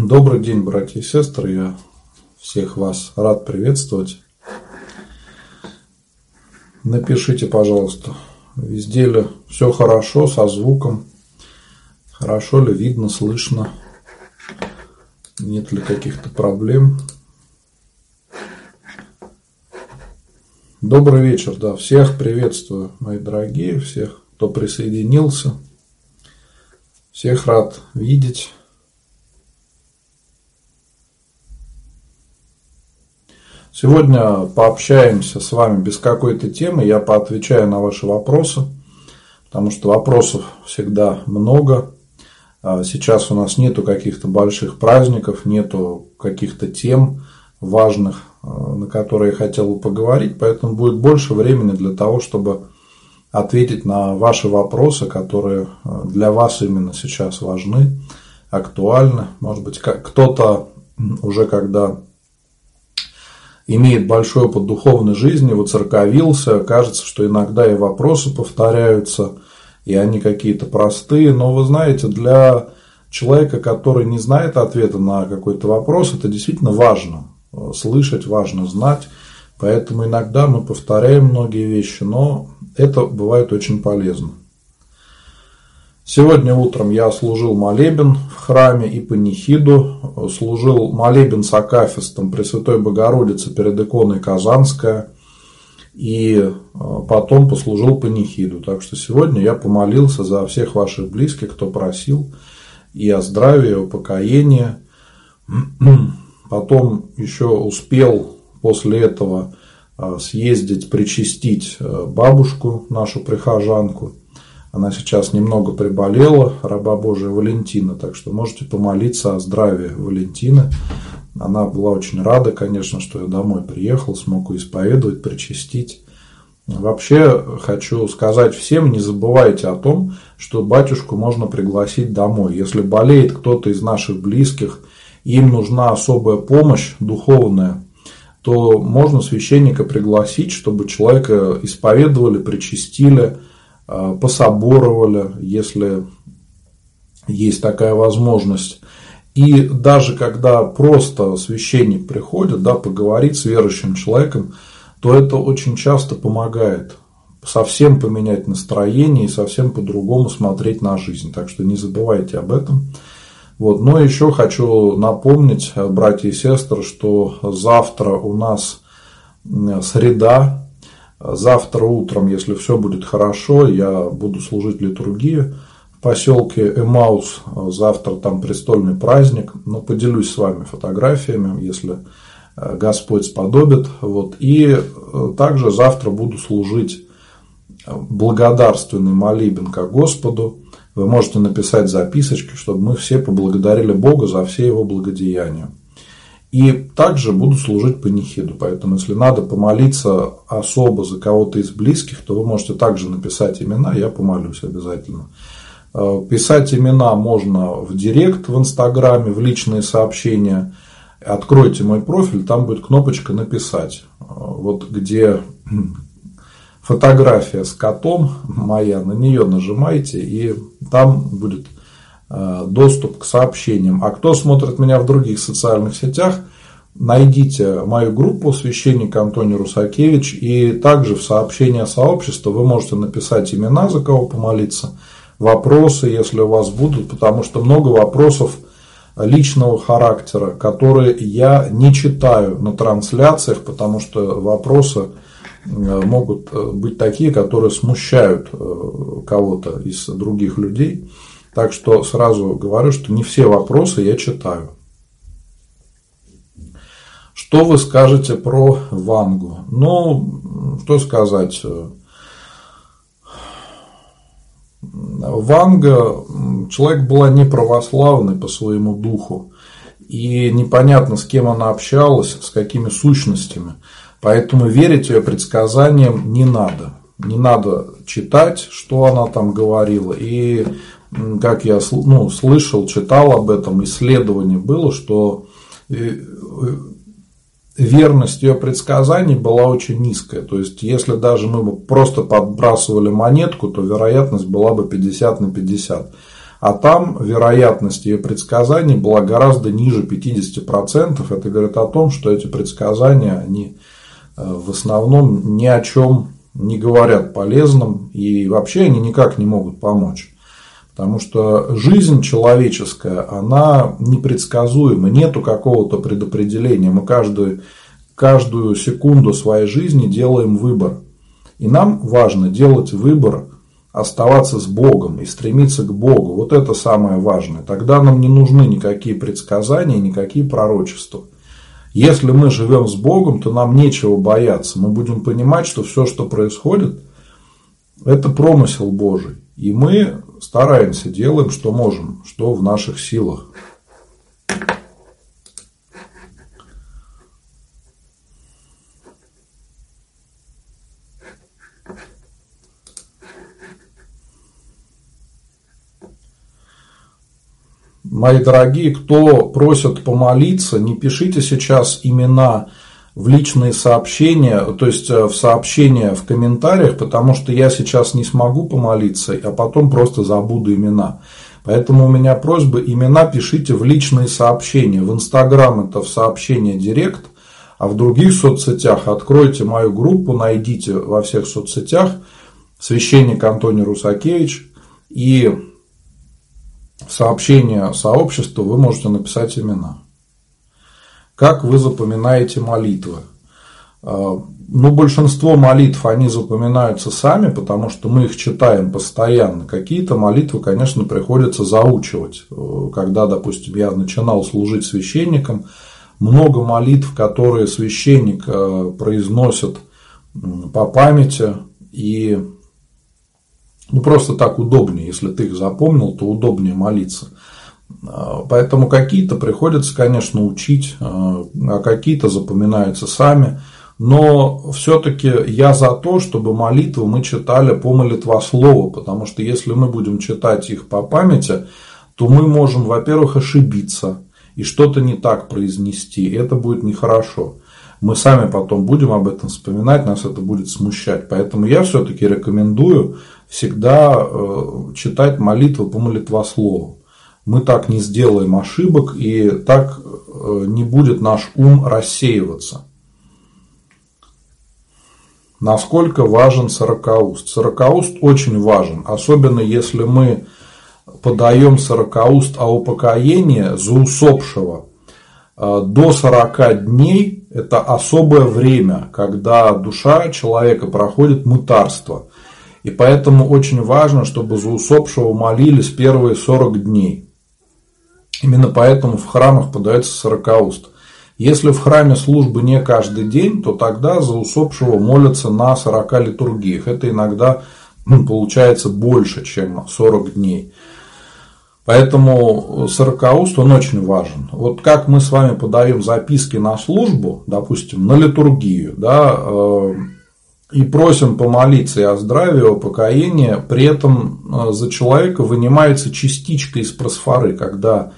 Добрый день, братья и сестры. Я всех вас рад приветствовать. Напишите, пожалуйста, везде ли все хорошо со звуком, хорошо ли видно, слышно, нет ли каких-то проблем. Добрый вечер, да, всех приветствую, мои дорогие, всех, кто присоединился. Всех рад видеть. Сегодня пообщаемся с вами без какой-то темы, я поотвечаю на ваши вопросы, потому что вопросов всегда много. А сейчас у нас нету каких-то больших праздников, нету каких-то тем важных, а, на которые я хотел бы поговорить, поэтому будет больше времени для того, чтобы ответить на ваши вопросы, которые а, для вас именно сейчас важны, актуальны. Может быть, кто-то уже когда имеет большой опыт духовной жизни, воцерковился, кажется, что иногда и вопросы повторяются, и они какие-то простые, но вы знаете, для человека, который не знает ответа на какой-то вопрос, это действительно важно, слышать, важно знать, поэтому иногда мы повторяем многие вещи, но это бывает очень полезно. Сегодня утром я служил молебен в храме и панихиду, служил молебен с акафистом Пресвятой Богородицы перед иконой Казанская, и э, потом послужил панихиду. Так что сегодня я помолился за всех ваших близких, кто просил, и о здравии, и о покоении. Потом еще успел после этого э, съездить, причастить э, бабушку, нашу прихожанку – она сейчас немного приболела, раба Божия Валентина, так что можете помолиться о здравии Валентины. Она была очень рада, конечно, что я домой приехал, смог исповедовать, причастить. Вообще хочу сказать всем, не забывайте о том, что батюшку можно пригласить домой. Если болеет кто-то из наших близких, им нужна особая помощь духовная, то можно священника пригласить, чтобы человека исповедовали, причастили, пособоровали, если есть такая возможность. И даже когда просто священник приходит, да, поговорить с верующим человеком, то это очень часто помогает совсем поменять настроение и совсем по-другому смотреть на жизнь. Так что не забывайте об этом. Вот. Но еще хочу напомнить, братья и сестры, что завтра у нас среда, Завтра утром, если все будет хорошо, я буду служить литургию в поселке Эмаус. Завтра там престольный праздник. Но поделюсь с вами фотографиями, если э, Господь сподобит. Вот. И э, также завтра буду служить э, благодарственный молебен к Господу. Вы можете написать записочки, чтобы мы все поблагодарили Бога за все его благодеяния. И также буду служить панихиду. Поэтому, если надо помолиться особо за кого-то из близких, то вы можете также написать имена, я помолюсь обязательно. Э, писать имена можно в директ в Инстаграме, в личные сообщения. Откройте мой профиль, там будет кнопочка «Написать». Э, вот где фотография с котом моя, на нее нажимайте, и там будет доступ к сообщениям. А кто смотрит меня в других социальных сетях, найдите мою группу «Священник Антоний Русакевич» и также в сообщение сообщества вы можете написать имена, за кого помолиться, вопросы, если у вас будут, потому что много вопросов личного характера, которые я не читаю на трансляциях, потому что вопросы э, могут э, быть такие, которые смущают кого-то из других людей. Так что сразу говорю, что не все вопросы я читаю. Что вы скажете про Вангу? Ну, что сказать? Ванга, человек была не православный по своему духу. И непонятно, с кем она общалась, с какими сущностями. Поэтому верить ее предсказаниям не надо. Не надо читать, что она там говорила. И как я ну, слышал, читал об этом, исследование было, что э, э, верность ее предсказаний была очень низкая. То есть, если даже мы бы просто подбрасывали монетку, то вероятность была бы 50 на 50. А там вероятность ее предсказаний была гораздо ниже 50%. Это говорит о том, что эти предсказания, они э, в основном ни о чем не говорят полезным и вообще они никак не могут помочь. Потому что жизнь человеческая, она непредсказуема, нету какого-то предопределения. Мы каждую, каждую секунду своей жизни делаем выбор. И нам важно делать выбор, оставаться с Богом и стремиться к Богу. Вот это самое важное. Тогда нам не нужны никакие предсказания, никакие пророчества. Если мы живем с Богом, то нам нечего бояться. Мы будем понимать, что все, что происходит, это промысел Божий. И мы стараемся, делаем, что можем, что в наших силах. Мои дорогие, кто просят помолиться, не пишите сейчас имена в личные сообщения, то есть э, в сообщения в комментариях, потому что я сейчас не смогу помолиться, а потом просто забуду имена. Поэтому у меня просьба, имена пишите в личные сообщения. В Инстаграм это в сообщение Директ, а в других соцсетях откройте мою группу, найдите во всех соцсетях священник Антоний Русакевич и сообщение сообществу вы можете написать имена. Как вы запоминаете молитвы? А, ну, большинство молитв, они запоминаются сами, потому что мы их читаем постоянно. Какие-то молитвы, конечно, приходится заучивать. Когда, допустим, я начинал служить священником, много молитв, которые священник э, произносит по памяти, и ну, просто так удобнее, если ты их запомнил, то удобнее молиться. Поэтому какие-то приходится, конечно, учить, а, какие-то запоминаются сами. Но все-таки я за то, чтобы молитвы мы читали по молитвослову, потому что если мы будем читать их по памяти, то мы можем, во-первых, ошибиться и что-то не так произнести. И это будет нехорошо. Мы сами потом будем об этом вспоминать, нас это будет смущать. Поэтому я все-таки рекомендую всегда э, читать молитвы по молитвослову мы так не сделаем ошибок, и так э, не будет наш ум рассеиваться. Насколько важен сорокауст? Сорокауст очень важен, особенно если мы подаем сорокауст о упокоении за усопшего. Э, до 40 дней – это особое время, когда душа человека проходит мытарство. И поэтому очень важно, чтобы за усопшего молились первые 40 дней. Именно поэтому в храмах подается сорокауст. Если в храме службы не каждый день, то тогда за усопшего молятся на 40 литургиях. Это иногда ну, получается больше, чем 40 дней. Поэтому сорокауст, он очень важен. Вот как мы с вами подаем записки на службу, допустим, на литургию, да, э, и просим помолиться и о здравии, о покоении, при этом э, за человека вынимается частичка из просфоры, когда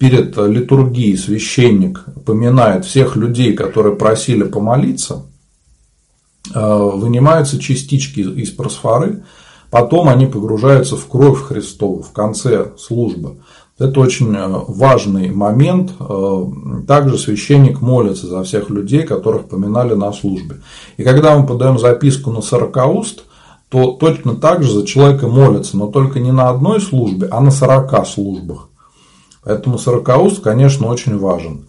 перед литургией священник поминает всех людей, которые просили помолиться, э, вынимаются частички из просфоры, потом они погружаются в кровь Христову в конце службы. Это очень э, важный момент. Э, также священник молится за всех людей, которых поминали на службе. И когда мы подаем записку на сорокауст, то точно так же за человека молятся, но только не на одной службе, а на сорока службах. Поэтому сорокауст, конечно, очень важен.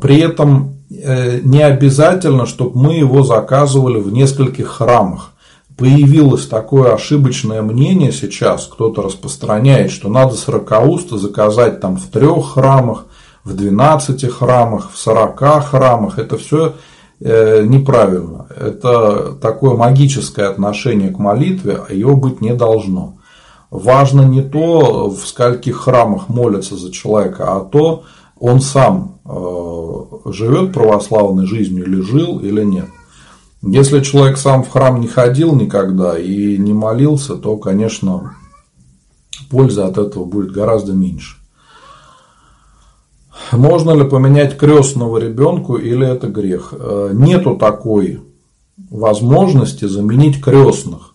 При этом э, не обязательно, чтобы мы его заказывали в нескольких храмах. Появилось такое ошибочное мнение сейчас, кто-то распространяет, что надо сорокауста заказать там в трех храмах, в 12 храмах, в 40 храмах. Это все э, неправильно. Это такое магическое отношение к молитве, а его быть не должно важно не то, в скольких храмах молятся за человека, а то, он сам э, живет православной жизнью или жил, или нет. Если человек сам в храм не ходил никогда и не молился, то, конечно, пользы от этого будет гораздо меньше. Можно ли поменять крестного ребенку или это грех? Э, нету такой возможности заменить крестных.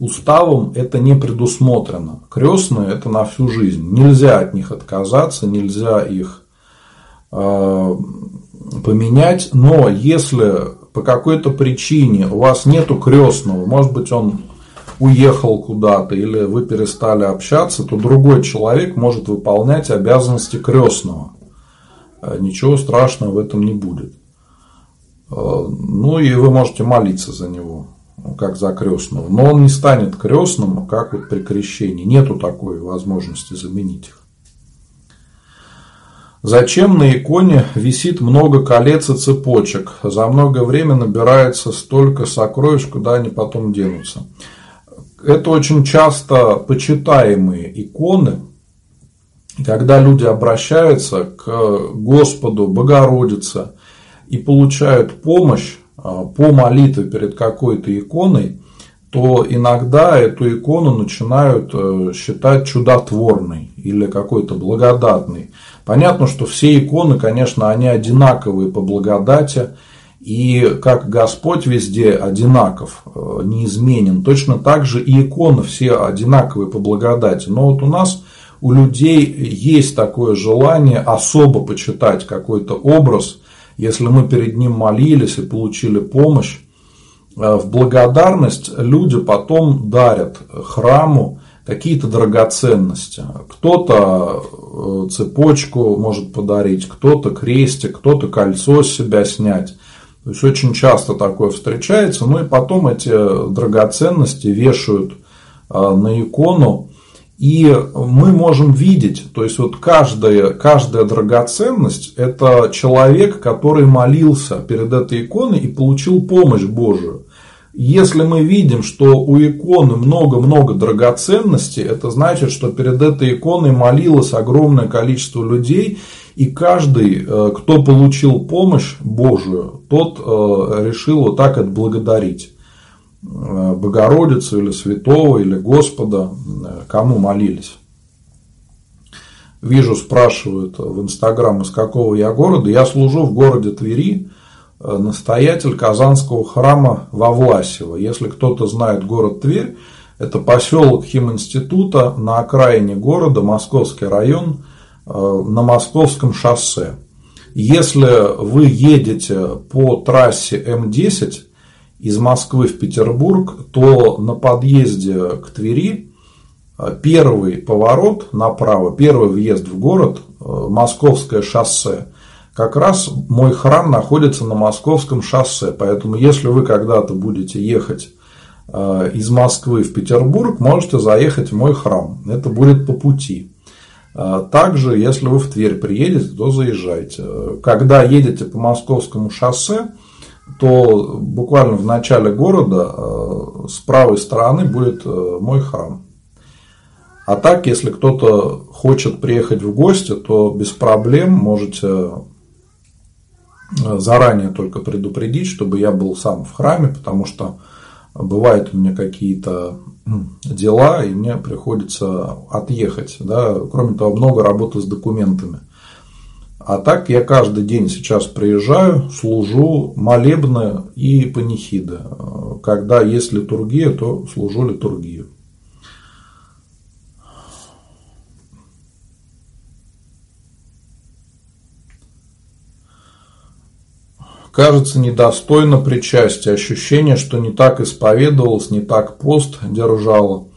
Уставом это не предусмотрено. Крестные это на всю жизнь. Нельзя от них отказаться, нельзя их э, поменять. Но если по какой-то причине у вас нету крестного, может быть он уехал куда-то или вы перестали общаться, то другой человек может выполнять обязанности крестного. Э, ничего страшного в этом не будет. Э, ну и вы можете молиться за него, как за крестного. Но он не станет крестным, как вот при крещении. Нету такой возможности заменить их. Зачем на иконе висит много колец и цепочек? За много времени набирается столько сокровищ, куда они потом денутся это очень часто почитаемые иконы, когда люди обращаются к Господу, Богородице и получают помощь по молитве перед какой-то иконой, то иногда эту икону начинают э, считать чудотворной или какой-то благодатной. Понятно, что все иконы, конечно, они одинаковые по благодати, и как Господь везде одинаков, э, неизменен, точно так же и иконы все одинаковые по благодати. Но вот у нас, у людей есть такое желание особо почитать какой-то образ, если мы перед ним молились и получили помощь. Э, в благодарность люди потом дарят храму какие-то драгоценности. Кто-то э, цепочку может подарить, кто-то крестик, кто-то кольцо с себя снять. То есть очень часто такое встречается. Ну и потом эти драгоценности вешают а, на икону. И мы можем видеть, то есть вот каждая, каждая драгоценность – это человек, который молился перед этой иконой и получил помощь Божию. Если мы видим, что у иконы много-много драгоценностей, это значит, что перед этой иконой молилось огромное количество людей, и каждый, э, кто получил помощь Божию, тот э, решил вот так отблагодарить Богородицу или Святого, или Господа, кому молились. Вижу, спрашивают в Инстаграм, из какого я города. Я служу в городе Твери, настоятель Казанского храма во Власево. Если кто-то знает город Тверь, это поселок Химинститута на окраине города, Московский район, Э, на московском шоссе. Если вы едете по трассе М10 из Москвы в Петербург, то на подъезде к Твери э, первый поворот направо, первый въезд в город, э, Московское шоссе. Как раз мой храм находится на Московском шоссе, поэтому если вы когда-то будете ехать из Москвы в Петербург, можете заехать в мой храм. Это будет по пути. Также, если вы в Тверь приедете, то заезжайте. Когда едете по Московскому шоссе, то буквально в начале города э, с правой стороны будет э, мой храм. А так, если кто-то хочет приехать в гости, то без проблем можете э, заранее только предупредить, чтобы я был сам в храме, потому что бывают у меня какие-то дела, и мне приходится отъехать. Да? Кроме того, много работы с документами. А так я каждый день сейчас приезжаю, служу молебны и панихиды. Когда есть литургия, то служу литургию. Кажется недостойно причастия, ощущение, что не так исповедовалась, не так пост держала.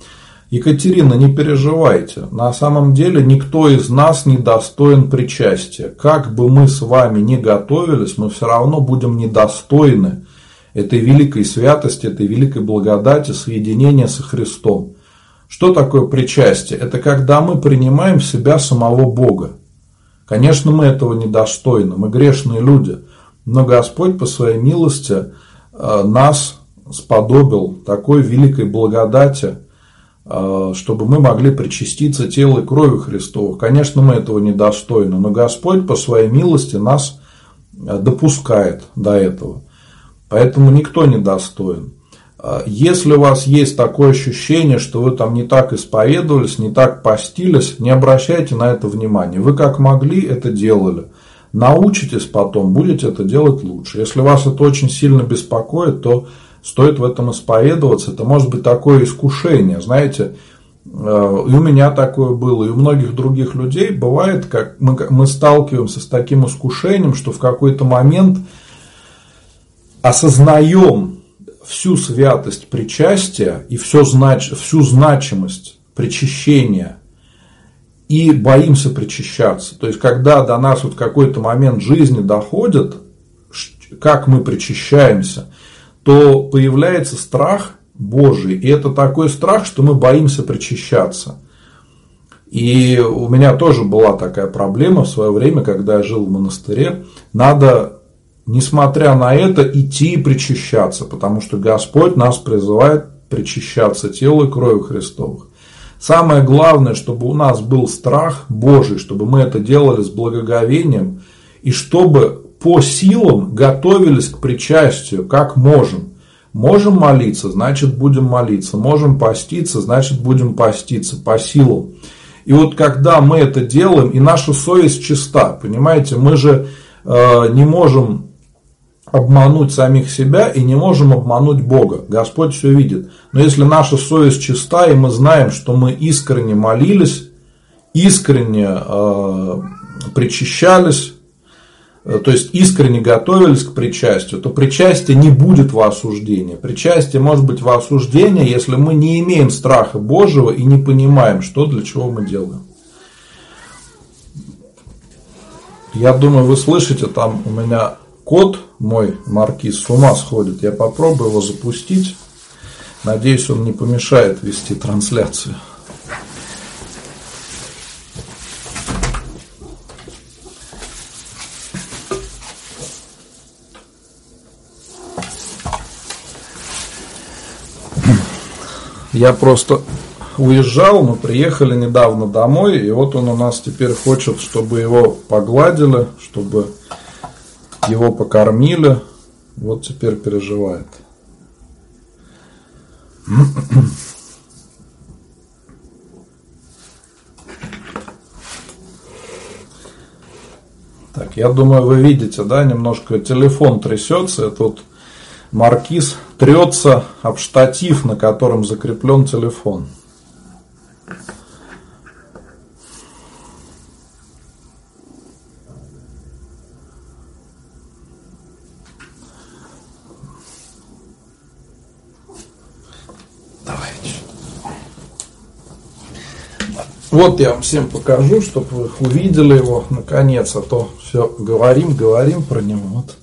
Екатерина, не переживайте, на самом деле никто из нас не достоин причастия. Как бы мы с вами ни готовились, мы все равно будем недостойны этой великой святости, этой великой благодати, соединения со Христом. Что такое причастие? Это когда мы принимаем в себя самого Бога. Конечно, мы этого недостойны, мы грешные люди – но Господь по своей милости э, нас сподобил такой великой благодати, чтобы мы могли причаститься телу и крови Христовых. Конечно, мы этого недостойны, но Господь по своей милости нас э, допускает до этого. Поэтому никто не достоин. Если у вас есть такое ощущение, что вы там не так исповедовались, не так постились, не обращайте на это внимания. Вы как могли, это делали – научитесь потом, будете это делать лучше. Если вас это очень сильно беспокоит, то стоит в этом исповедоваться. Это может быть такое искушение, знаете, э, и у меня такое было, и у многих других людей бывает, как мы, мы сталкиваемся с таким искушением, что в какой-то момент осознаем всю святость причастия и всю, знач, всю значимость причащения и боимся причащаться. То есть, когда до нас вот какой-то момент жизни доходит, как мы причащаемся, то появляется страх Божий. И это такой страх, что мы боимся причащаться. И у меня тоже была такая проблема в свое время, когда я жил в монастыре. Надо, несмотря на это, идти и причащаться, потому что Господь нас призывает причащаться телу и кровью Христовых. Самое главное, чтобы у нас был страх Божий, чтобы мы это делали с благоговением, и чтобы по силам готовились к причастию, как можем. Можем молиться, значит будем молиться. Можем поститься, значит будем поститься по силам. И вот когда мы это делаем, и наша совесть чиста, понимаете, мы же э, не можем обмануть самих себя и не можем обмануть Бога. Господь все видит. Но если наша совесть чиста, и мы знаем, что мы искренне молились, искренне э, причащались, то есть искренне готовились к причастию, то причастие не будет во осуждении. Причастие может быть во осуждении, если мы не имеем страха Божьего и не понимаем, что для чего мы делаем. Я думаю, вы слышите, там у меня кот мой, маркиз, с ума сходит. Я попробую его запустить. Надеюсь, он не помешает вести трансляцию. Я просто уезжал, мы приехали недавно домой, и вот он у нас теперь хочет, чтобы его погладили, чтобы его покормили. Вот теперь переживает. Так, я думаю, вы видите, да, немножко телефон трясется. Это вот маркиз трется об штатив, на котором закреплен телефон. Вот я вам всем покажу, чтобы вы увидели его наконец, а то все говорим, говорим про него. Вот.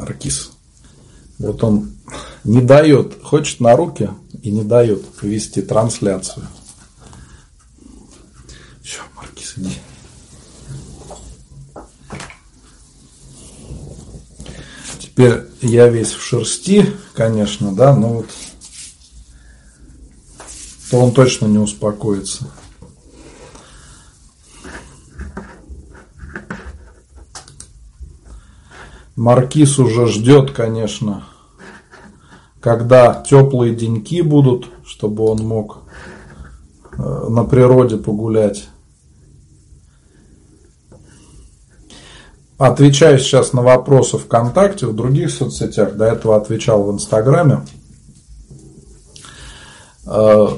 Аркис. Вот он не дает, хочет на руки и не дает вести трансляцию. Все, Маркис, иди. Теперь я весь в шерсти, конечно, да, но вот то он точно не успокоится. Маркиз уже ждет, конечно, когда теплые деньки будут, чтобы он мог э, на природе погулять. Отвечаю сейчас на вопросы ВКонтакте, в других соцсетях. До этого отвечал в Инстаграме. Э,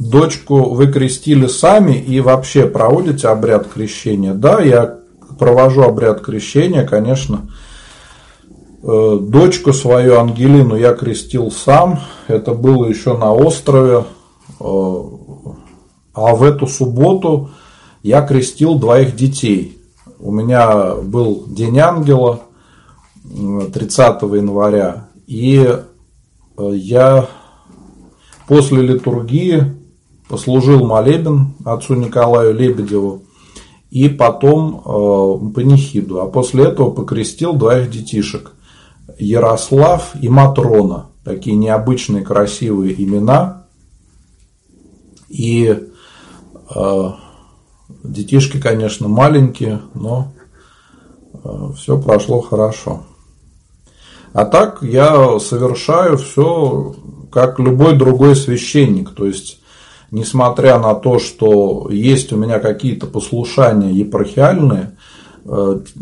дочку вы крестили сами и вообще проводите обряд крещения? Да, я провожу обряд крещения, конечно. Э, дочку свою Ангелину я крестил сам. Это было еще на острове. Э, а в эту субботу я крестил двоих детей. У меня был День Ангела 30 января. И э, я после литургии послужил молебен отцу Николаю Лебедеву и потом э, панихиду. А после этого покрестил двоих детишек. Ярослав и Матрона. Такие необычные красивые имена. И э, детишки, конечно, маленькие, но э, все прошло хорошо. А так я совершаю все как любой другой священник. То есть несмотря на то, что есть у меня какие-то послушания епархиальные,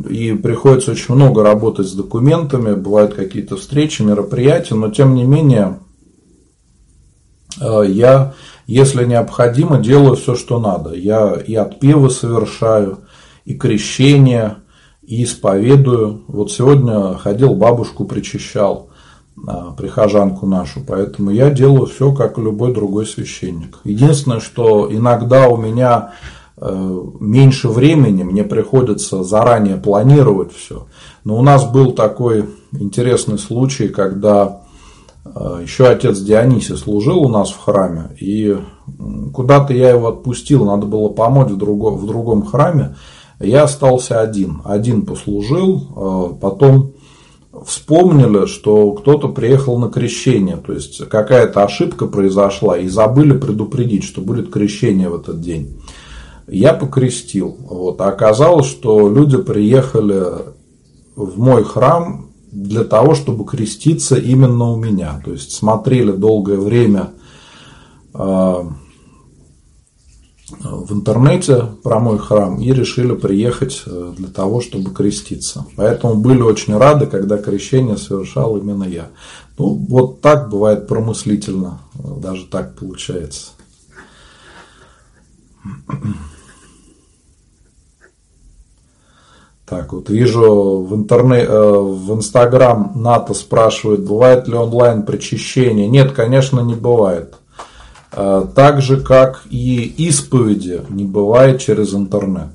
и приходится очень много работать с документами, бывают какие-то встречи, мероприятия, но тем не менее э, я, если необходимо, делаю все, что надо. Я и отпевы совершаю, и крещение, и исповедую. Вот сегодня ходил, бабушку причащал. А, прихожанку нашу. Поэтому я делаю все, как любой другой священник. Единственное, что иногда у меня э, меньше времени, мне приходится заранее планировать все. Но у нас был такой интересный случай, когда э, еще отец Дионисий служил у нас в храме, и куда-то я его отпустил, надо было помочь в другом, в другом храме. Я остался один. Один послужил, э, потом вспомнили, что кто-то приехал на крещение, то есть какая-то ошибка произошла и забыли предупредить, что будет крещение в этот день. Я покрестил. Вот. А оказалось, что люди приехали в мой храм для того, чтобы креститься именно у меня. То есть смотрели долгое время а, в интернете про мой храм и решили приехать э, для того, чтобы креститься. Поэтому были очень рады, когда крещение совершал именно я. Ну, вот так бывает промыслительно, даже так получается. Так, вот вижу в интернете, э, в Инстаграм НАТО спрашивает, бывает ли онлайн причащение. Нет, конечно, не бывает. Э, так же, как и исповеди не бывает через интернет.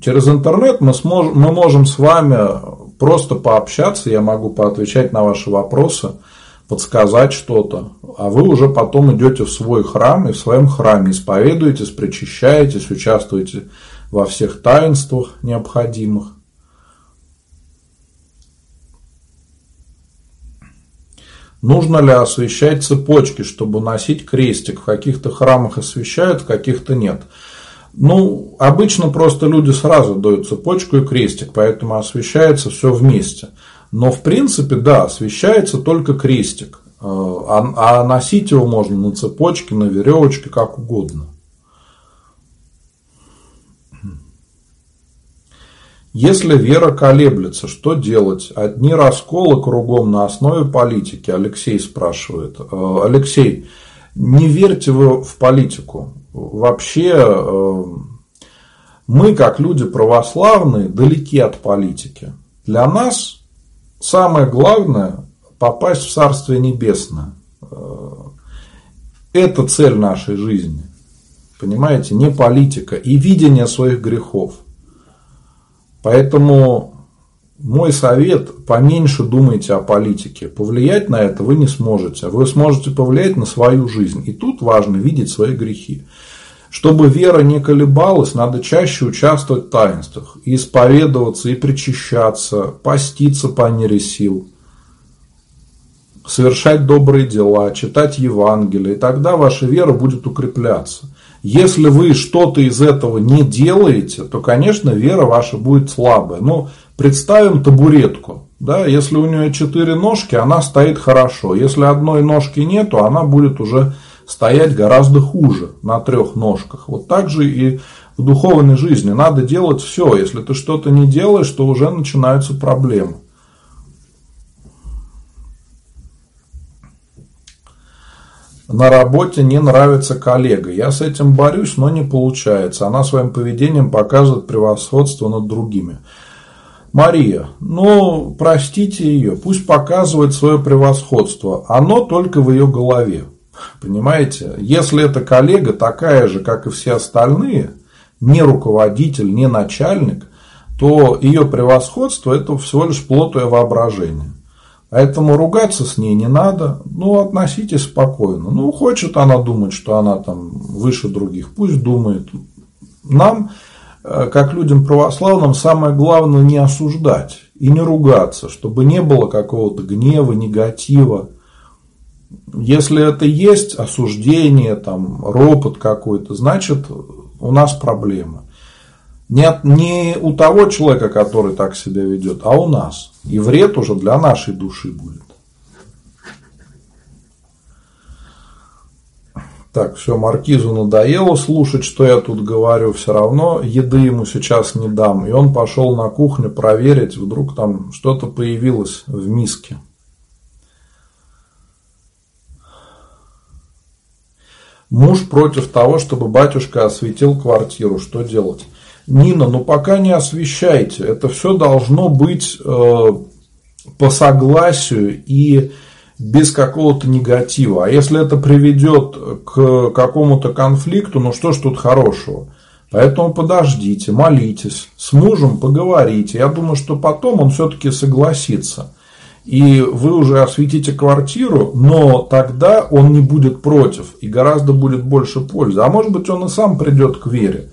Через интернет мы, сможем, мы можем с вами просто пообщаться, я могу поотвечать на ваши вопросы, подсказать что-то, а вы уже потом идете в свой храм и в своем храме исповедуетесь, причащаетесь, участвуете во всех таинствах необходимых. Нужно ли освещать цепочки, чтобы носить крестик? В каких-то храмах освещают, в каких-то нет. Ну, обычно просто люди сразу дают цепочку и крестик, поэтому освещается все вместе. Но в принципе, да, освещается только крестик. А, а носить его можно на цепочке, на веревочке, как угодно. Если вера колеблется, что делать? Одни расколы кругом на основе политики, Алексей спрашивает. Э, Алексей, не верьте вы в политику. Вообще, э, мы, как люди православные, далеки от политики. Для нас самое главное – попасть в Царствие Небесное. Э, это цель нашей жизни. Понимаете, не политика и видение своих грехов. Поэтому мой совет, поменьше думайте о политике. Повлиять на это вы не сможете. Вы сможете повлиять на свою жизнь. И тут важно видеть свои грехи. Чтобы вера не колебалась, надо чаще участвовать в таинствах. И исповедоваться, и причащаться, поститься по мере сил. Совершать добрые дела, читать Евангелие. И тогда ваша вера будет укрепляться. Если вы что-то из этого не делаете, то, конечно, вера ваша будет слабая. Ну, представим табуретку. Да, если у нее четыре ножки, она стоит хорошо. Если одной ножки нету, она будет уже стоять гораздо хуже на трех ножках. Вот так же и в духовной жизни надо делать все. Если ты что-то не делаешь, то уже начинаются проблемы. На работе не нравится коллега. Я с этим борюсь, но не получается. Она своим поведением показывает превосходство над другими. Мария, ну, простите ее, пусть показывает свое превосходство. Оно только в ее голове. Понимаете? Если эта коллега такая же, как и все остальные, не руководитель, не начальник, то ее превосходство это всего лишь плод ее воображения. Поэтому ругаться с ней не надо, ну, относитесь спокойно. Ну, хочет она думать, что она там выше других, пусть думает. Нам, э, как людям православным, самое главное не осуждать и не ругаться, чтобы не было какого-то гнева, негатива. Если это есть осуждение, там, ропот какой-то, значит, у нас проблема. Не, не у того человека, который так себя ведет, а у нас. И вред уже для нашей души будет. Так, все, Маркизу надоело слушать, что я тут говорю, все равно еды ему сейчас не дам. И он пошел на кухню проверить, вдруг там что-то появилось в миске. Муж против того, чтобы батюшка осветил квартиру. Что делать? Нина, ну пока не освещайте. Это все должно быть э, по согласию и без какого-то негатива. А если это приведет к какому-то конфликту, ну что ж тут хорошего? Поэтому подождите, молитесь, с мужем поговорите. Я думаю, что потом он все-таки согласится. И вы уже осветите квартиру, но тогда он не будет против и гораздо будет больше пользы. А может быть он и сам придет к вере.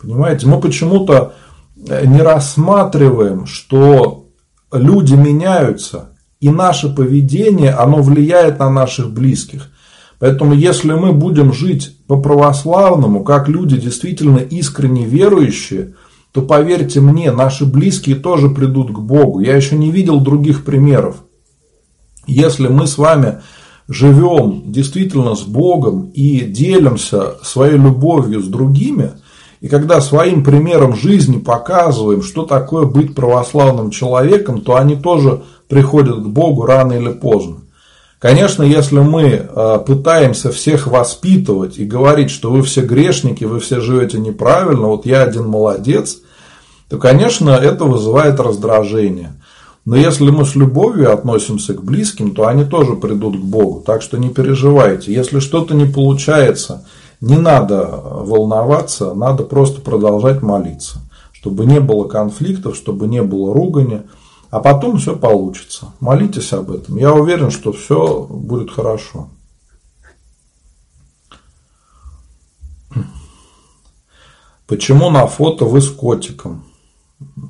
Понимаете, мы почему-то не рассматриваем, что люди меняются, и наше поведение, оно влияет на наших близких. Поэтому, если мы будем жить по-православному, как люди действительно искренне верующие, то поверьте мне, наши близкие тоже придут к Богу. Я еще не видел других примеров. Если мы с вами живем действительно с Богом и делимся своей любовью с другими, и когда своим примером жизни показываем, что такое быть православным человеком, то они тоже приходят к Богу рано или поздно. Конечно, если мы э, пытаемся всех воспитывать и говорить, что вы все грешники, вы все живете неправильно, вот я один молодец, то, конечно, это вызывает раздражение. Но если мы с любовью относимся к близким, то они тоже придут к Богу. Так что не переживайте. Если что-то не получается, не надо волноваться, надо просто продолжать молиться. Чтобы не было конфликтов, чтобы не было ругани. А потом все получится. Молитесь об этом. Я уверен, что все будет хорошо. Почему на фото вы с котиком?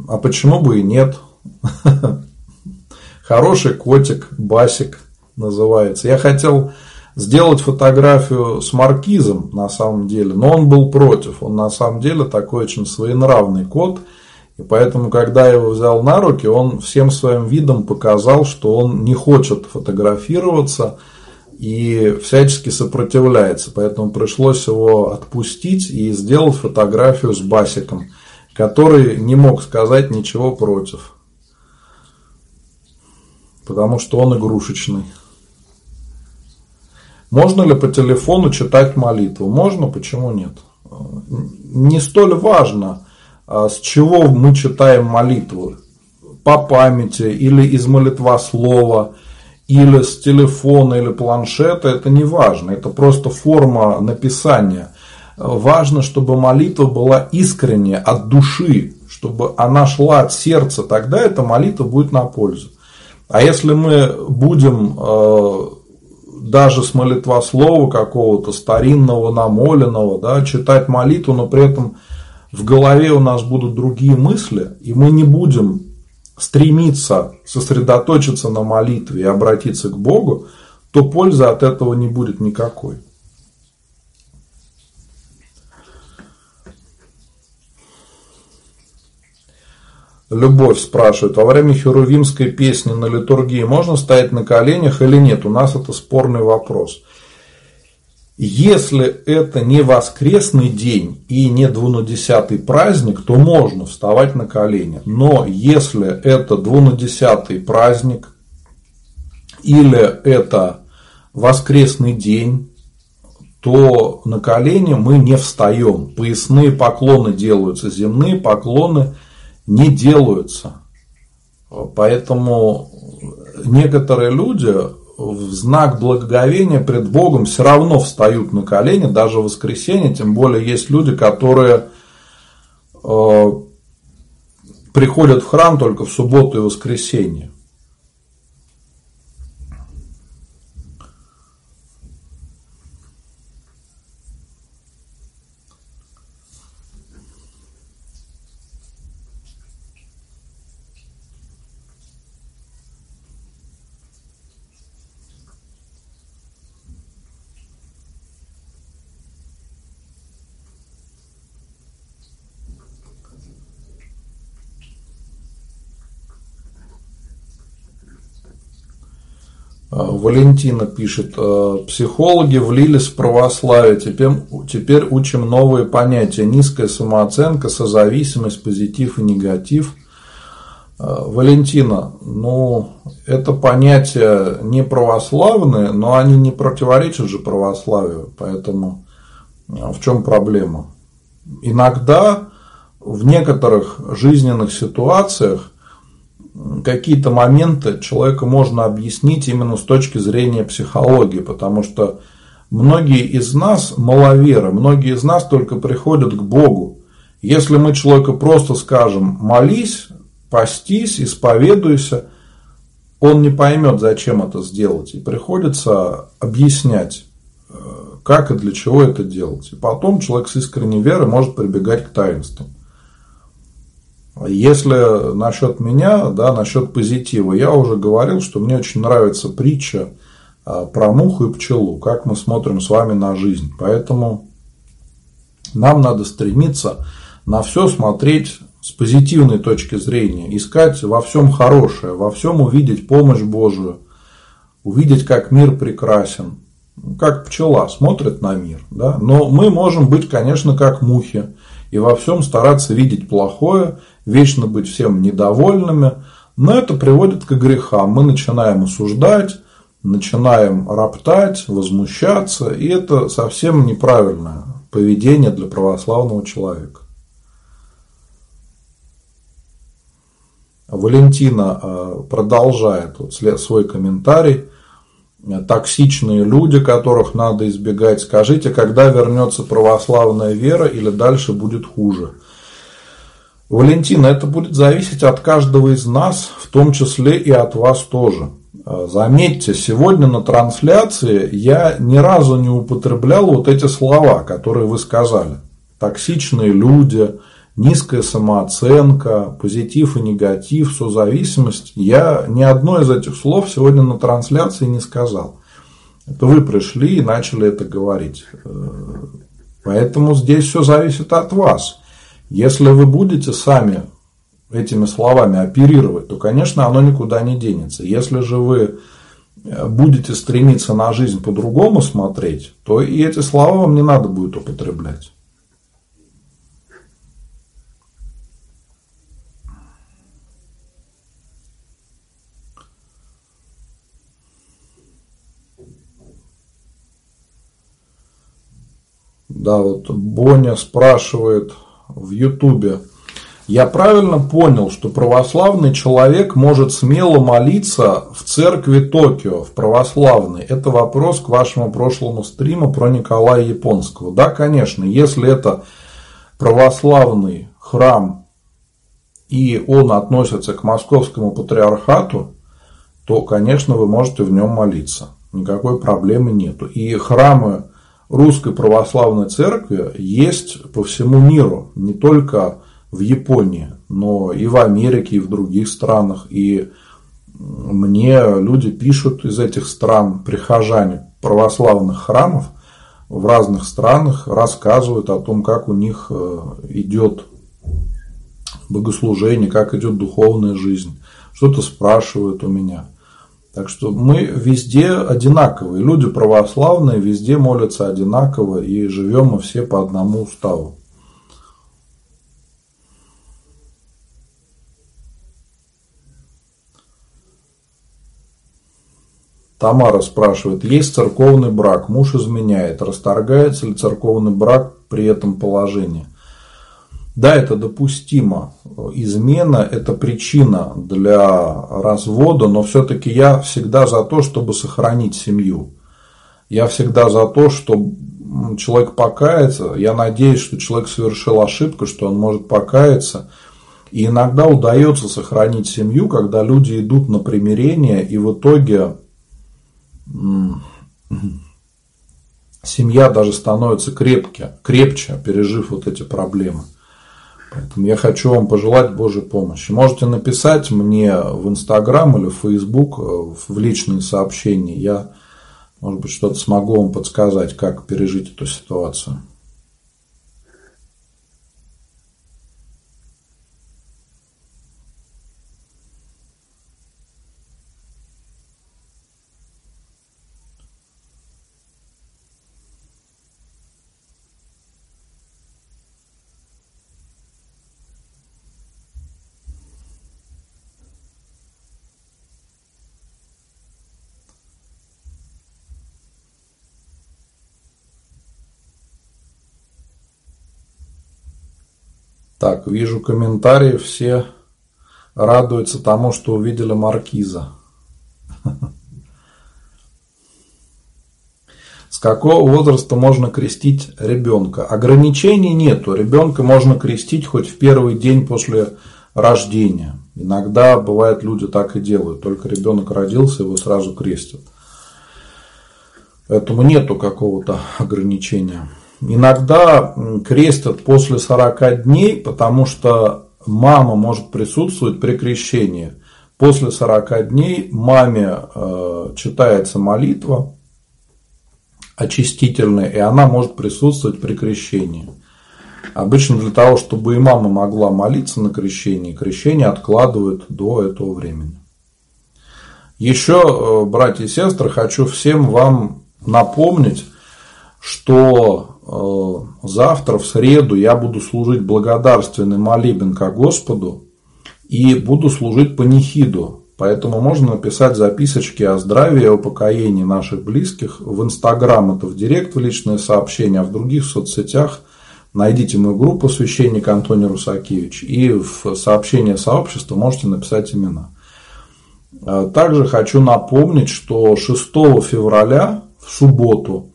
А почему бы и нет? Хороший котик, басик называется. Я хотел сделать фотографию с маркизом на самом деле, но он был против. Он на самом деле такой очень своенравный кот – и поэтому, когда я его взял на руки, он всем своим видом показал, что он не хочет фотографироваться и всячески сопротивляется. Поэтому пришлось его отпустить и сделать фотографию с Басиком, который не мог сказать ничего против. Потому что он игрушечный. Можно ли по телефону читать молитву? Можно, почему нет? Не столь важно, а с чего мы читаем молитву? По памяти или из молитва слова, или с телефона или планшета, это не важно, это просто форма написания. Важно, чтобы молитва была искренняя, от души, чтобы она шла от сердца, тогда эта молитва будет на пользу. А если мы будем э, даже с молитва слова какого-то старинного, намоленного, да, читать молитву, но при этом в голове у нас будут другие мысли, и мы не будем стремиться сосредоточиться на молитве и обратиться к Богу, то пользы от этого не будет никакой. Любовь спрашивает, во время херувимской песни на литургии можно стоять на коленях или нет? У нас это спорный вопрос. Если это не воскресный день и не двунадесятый праздник, то можно вставать на колени. Но если это двунадесятый праздник или это воскресный день, то на колени мы не встаем. Поясные поклоны делаются, земные поклоны не делаются. Поэтому некоторые люди в знак благоговения пред Богом все равно встают на колени, даже в воскресенье, тем более есть люди, которые э, приходят в храм только в субботу и воскресенье. Валентина пишет, психологи влились в православие, теперь, теперь учим новые понятия, низкая самооценка, созависимость, позитив и негатив. Валентина, ну, это понятия не православные, но они не противоречат же православию, поэтому в чем проблема? Иногда в некоторых жизненных ситуациях какие-то моменты человека можно объяснить именно с точки зрения психологии, потому что многие из нас маловеры, многие из нас только приходят к Богу. Если мы человеку просто скажем молись, постись, исповедуйся, он не поймет, зачем это сделать. И приходится объяснять, э, как и для чего это делать. И потом человек с искренней верой может прибегать к таинствам. Если насчет меня, да, насчет позитива, я уже говорил, что мне очень нравится притча а, про муху и пчелу, как мы смотрим с вами на жизнь. Поэтому нам надо стремиться на все смотреть с позитивной точки зрения, искать во всем хорошее, во всем увидеть помощь Божию, увидеть, как мир прекрасен, как пчела смотрит на мир. Да? Но мы можем быть, конечно, как мухи, и во всем стараться видеть плохое, вечно быть всем недовольными, но это приводит к грехам. Мы начинаем осуждать, начинаем роптать, возмущаться, и это совсем неправильное поведение для православного человека. Валентина э, продолжает свой комментарий токсичные люди, которых надо избегать. Скажите, когда вернется православная вера или дальше будет хуже? Валентина, это будет зависеть от каждого из нас, в том числе и от вас тоже. Заметьте, сегодня на трансляции я ни разу не употреблял вот эти слова, которые вы сказали. Токсичные люди, низкая самооценка, позитив и негатив, созависимость. Я ни одно из этих слов сегодня на трансляции не сказал. Это вы пришли и начали это говорить. Поэтому здесь все зависит от вас. Если вы будете сами этими словами оперировать, то, конечно, оно никуда не денется. Если же вы будете стремиться на жизнь по-другому смотреть, то и эти слова вам не надо будет употреблять. Да, вот Боня спрашивает в Ютубе. Я правильно понял, что православный человек может смело молиться в церкви Токио, в православной? Это вопрос к вашему прошлому стриму про Николая Японского. Да, конечно, если это православный храм и он относится к московскому патриархату, то, конечно, вы можете в нем молиться. Никакой проблемы нету. И храмы русской православной церкви есть по всему миру, не только в Японии, но и в Америке, и в других странах. И мне люди пишут из этих стран, прихожане православных храмов в разных странах, рассказывают о том, как у них э, идет богослужение, как идет духовная жизнь. Что-то спрашивают у меня – так что мы везде одинаковые. Люди православные везде молятся одинаково и живем мы все по одному уставу. Тамара спрашивает, есть церковный брак, муж изменяет, расторгается ли церковный брак при этом положении? Да, это допустимо. Измена – это причина для развода, но все-таки я всегда за то, чтобы сохранить семью. Я всегда за то, что человек покается. Я надеюсь, что человек совершил ошибку, что он может покаяться. И иногда удается сохранить семью, когда люди идут на примирение, и в итоге семья даже становится крепче, крепче, пережив вот эти проблемы. Я хочу вам пожелать Божьей помощи. Можете написать мне в Инстаграм или в Фейсбук э, в личные сообщения. Я, может быть, что-то смогу вам подсказать, как пережить эту ситуацию. Так, вижу комментарии, все радуются тому, что увидели маркиза. С какого возраста можно крестить ребенка? Ограничений нету. Ребенка можно крестить хоть в первый день после рождения. Иногда бывает люди так и делают. Только ребенок родился, его сразу крестят. Поэтому нету какого-то ограничения. Иногда крестят после 40 дней, потому что мама может присутствовать при крещении. После 40 дней маме э, читается молитва очистительная, и она может присутствовать при крещении. Обычно для того, чтобы и мама могла молиться на крещении, крещение откладывают до этого времени. Еще, э, братья и сестры, хочу всем вам напомнить, что завтра в среду я буду служить благодарственный молебен ко Господу и буду служить панихиду. Поэтому можно написать записочки о здравии о покоении наших близких в Инстаграм, это в Директ, в личные сообщения, а в других соцсетях найдите мою группу «Священник Антоний Русакевич» и в сообщение сообщества можете написать имена. Э, также хочу напомнить, что 6 февраля в субботу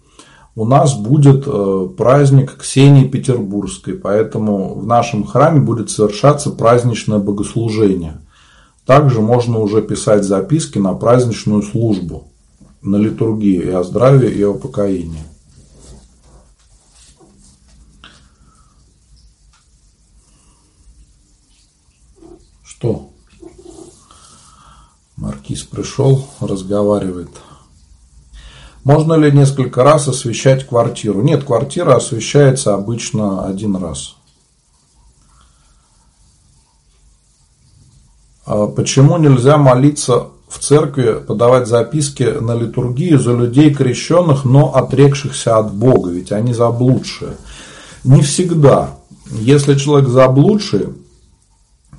у нас будет э, праздник Ксении Петербургской, поэтому в нашем храме будет совершаться праздничное богослужение. Также можно уже писать записки на праздничную службу, на литургию и о здравии, и о покоении. Что? Маркиз пришел, разговаривает. Можно ли несколько раз освещать квартиру? Нет, квартира освещается обычно один раз. А почему нельзя молиться в церкви, подавать записки на литургию за людей крещенных, но отрекшихся от Бога, ведь они заблудшие? Не всегда. Если человек заблудший,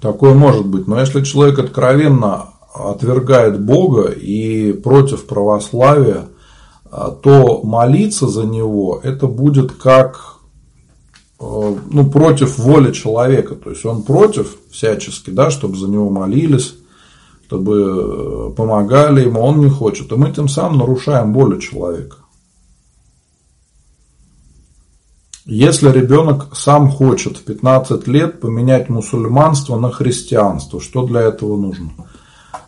такое может быть, но если человек откровенно отвергает Бога и против православия, то молиться за него это будет как э, ну, против воли человека. То есть он против всячески, да, чтобы за него молились, чтобы э, помогали ему, он не хочет. И мы тем самым нарушаем волю человека. Если ребенок сам хочет в 15 лет поменять мусульманство на христианство, что для этого нужно?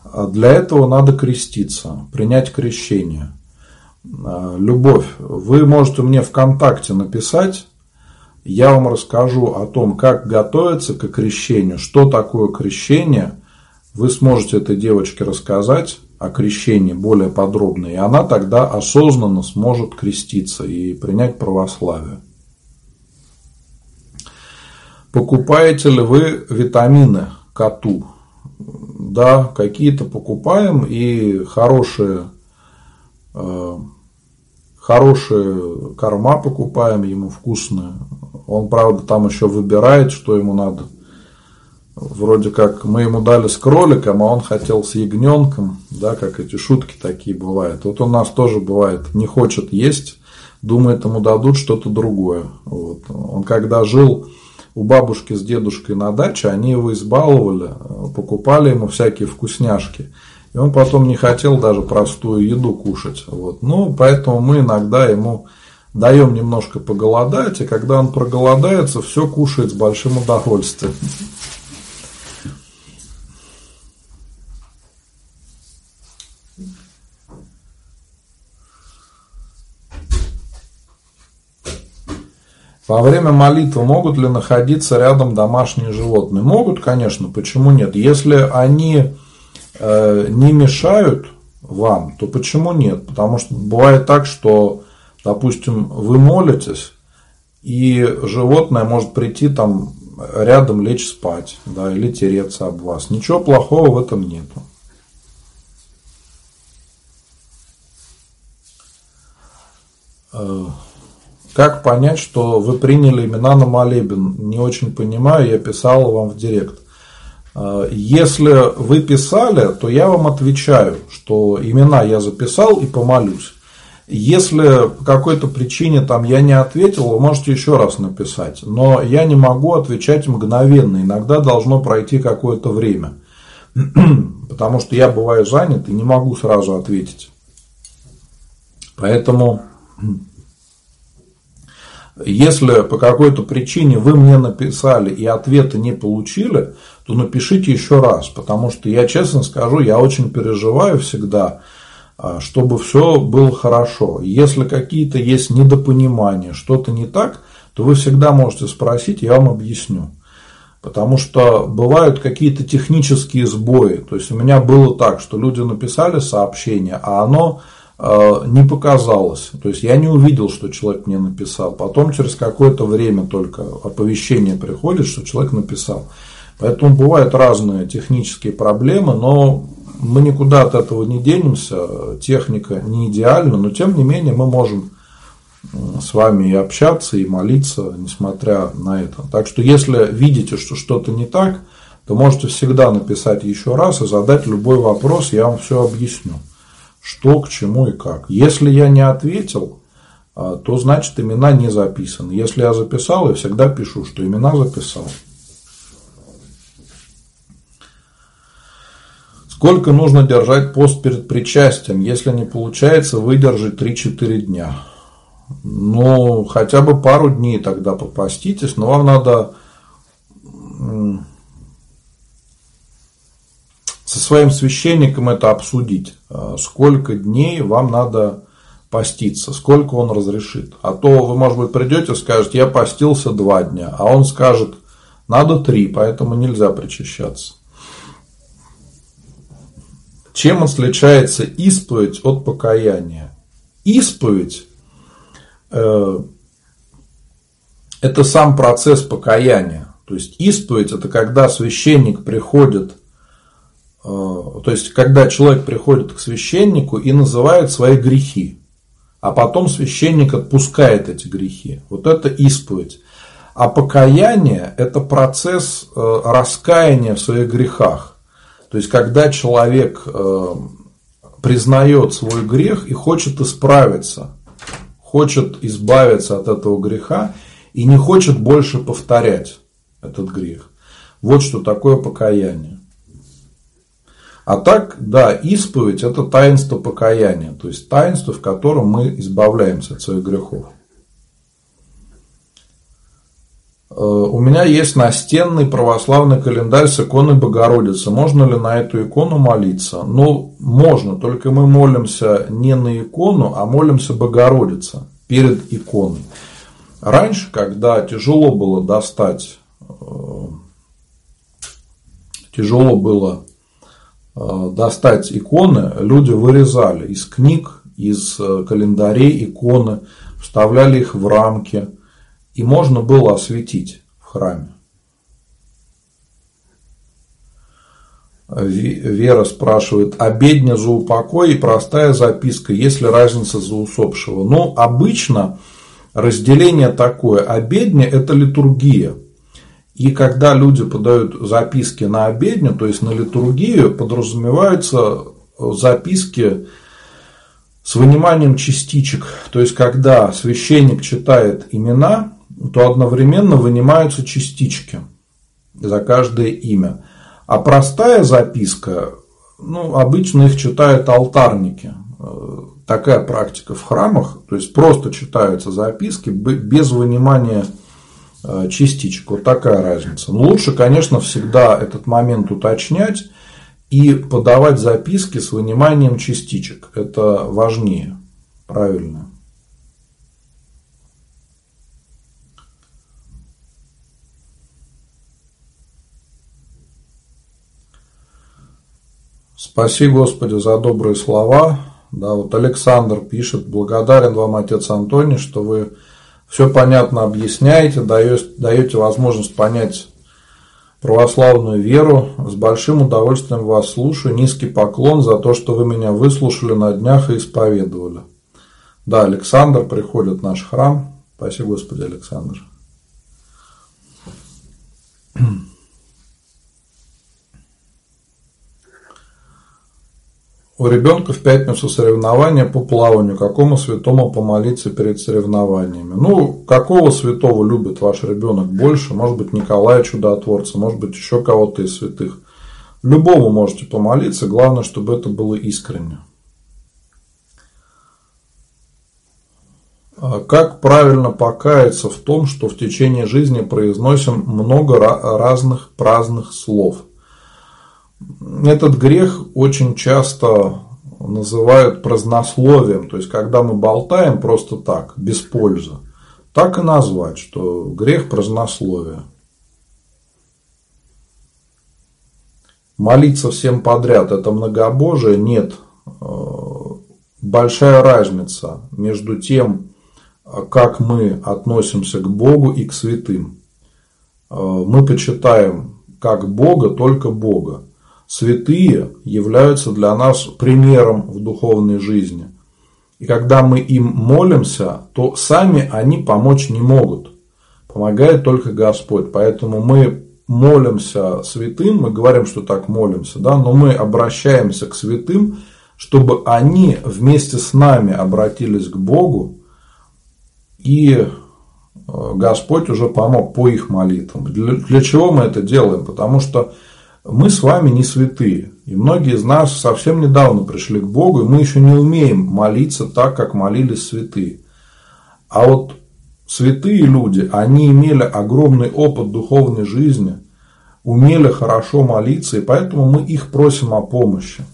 А для этого надо креститься, принять крещение. А, любовь, вы можете мне ВКонтакте написать, я вам расскажу о том, как готовиться к крещению, что такое крещение. Вы сможете этой девочке рассказать о крещении более подробно, и она тогда осознанно сможет креститься и принять православие. Покупаете ли вы витамины коту? Да, какие-то покупаем и хорошие э, хорошие корма покупаем ему вкусные. Он, правда, там еще выбирает, что ему надо. Вроде как мы ему дали с кроликом, а он хотел с ягненком, да, как эти шутки такие бывают. Вот у нас тоже бывает, не хочет есть, думает, ему дадут что-то другое. Вот. Он когда жил у бабушки с дедушкой на даче, они его избаловали, покупали ему всякие вкусняшки. И он потом не хотел даже простую еду кушать. Вот. Ну, поэтому мы иногда ему даем немножко поголодать, и когда он проголодается, все кушает с большим удовольствием. Во время молитвы могут ли находиться рядом домашние животные? Могут, конечно, почему нет? Если они не мешают вам, то почему нет? Потому что бывает так, что, допустим, вы молитесь, и животное может прийти там рядом лечь спать, да, или тереться об вас. Ничего плохого в этом нету. Э, как понять, что вы приняли имена на молебен? Не очень понимаю, я писал вам в директ. Э, если вы писали, то я вам отвечаю, что имена я записал и помолюсь. Если по какой-то причине там я не ответил, вы можете еще раз написать. Но я не могу отвечать мгновенно. Иногда должно пройти какое-то время. Потому что я бываю занят и не могу сразу ответить. Поэтому, если по какой-то причине вы мне написали и ответа не получили, то напишите еще раз. Потому что я честно скажу, я очень переживаю всегда а, чтобы все было хорошо. Если какие-то есть недопонимания, что-то не так, то вы всегда можете спросить, я вам объясню. Потому что бывают какие-то технические сбои. То есть у меня было так, что люди написали сообщение, а оно э, не показалось. То есть я не увидел, что человек мне написал. Потом через какое-то время только оповещение приходит, что человек написал. Поэтому бывают разные технические проблемы, но мы никуда от этого не денемся, техника не идеальна, но тем не менее мы можем с вами и общаться, и молиться, несмотря на это. Так что если видите, что что-то не так, то можете всегда написать еще раз и задать любой вопрос, я вам все объясню, что, к чему и как. Если я не ответил, а, то значит имена не записаны. Если я записал, я всегда пишу, что имена записал. Сколько нужно держать пост перед причастием, если не получается выдержать 3-4 дня? Ну, хотя бы пару дней тогда попаститесь, но вам надо со своим священником это обсудить. А сколько дней вам надо поститься, сколько он разрешит. А то вы, может быть, придете и скажете, я постился два дня, а он скажет, надо три, поэтому нельзя причащаться. Чем отличается исповедь от покаяния? Исповедь э, – это сам процесс покаяния. То есть исповедь – это когда священник приходит, э, то есть когда человек приходит к священнику и называет свои грехи, а потом священник отпускает эти грехи. Вот это исповедь. А покаяние – это процесс э, раскаяния в своих грехах. То есть, когда человек э, признает свой грех и хочет исправиться, хочет избавиться от этого греха и не хочет больше повторять этот грех. Вот что такое покаяние. А так, да, исповедь – это таинство покаяния, то есть таинство, в котором мы избавляемся от своих грехов. Э, у меня есть настенный православный календарь с иконой Богородицы. Можно ли на эту икону молиться? Ну, можно, только мы молимся не на икону, а молимся Богородице перед иконой. Раньше, когда тяжело было достать, э, тяжело было э, достать иконы, люди вырезали из книг, из календарей иконы, вставляли их в рамки – и можно было осветить в храме. Вера спрашивает, обедня за упокой и простая записка, есть ли разница за усопшего? Ну, обычно разделение такое. Обедня – это литургия. И когда люди подают записки на обедню, то есть на литургию, подразумеваются записки с выниманием частичек. То есть, когда священник читает имена, то одновременно вынимаются частички за каждое имя. А простая записка, ну, обычно их читают алтарники. Э, такая практика в храмах, то есть просто читаются записки без вынимания э, частичек. Вот такая разница. Но лучше, конечно, всегда этот момент уточнять и подавать записки с выниманием частичек. Это важнее, правильно. Спаси, Господи, за добрые слова. Да, вот Александр пишет, благодарен вам, отец Антоний, что вы все понятно объясняете, даете, возможность понять православную веру. С большим удовольствием вас слушаю. Низкий поклон за то, что вы меня выслушали на днях и исповедовали. Да, Александр приходит в наш храм. Спасибо, Господи, Александр. У ребенка в пятницу соревнования по плаванию. Какому святому помолиться перед соревнованиями? Ну, какого святого любит ваш ребенок больше? Может быть, Николая Чудотворца, может быть, еще кого-то из святых. Любому можете помолиться, главное, чтобы это было искренне. А как правильно покаяться в том, что в течение жизни произносим много разных праздных слов – этот грех очень часто называют празднословием, то есть когда мы болтаем просто так, без пользы, так и назвать, что грех празднословия. Молиться всем подряд – это многобожие? Нет. Большая разница между тем, как мы относимся к Богу и к святым. Мы почитаем как Бога только Бога святые являются для нас примером в духовной жизни. И когда мы им молимся, то сами они помочь не могут. Помогает только Господь. Поэтому мы молимся святым, мы говорим, что так молимся, да, но мы обращаемся к святым, чтобы они вместе с нами обратились к Богу, и э, Господь уже помог по их молитвам. Для, для чего мы это делаем? Потому что мы с вами не святые. И многие из нас совсем недавно пришли к Богу, и мы еще не умеем молиться так, как молились святые. А вот святые люди, они имели огромный опыт духовной жизни, умели хорошо молиться, и поэтому мы их просим о помощи.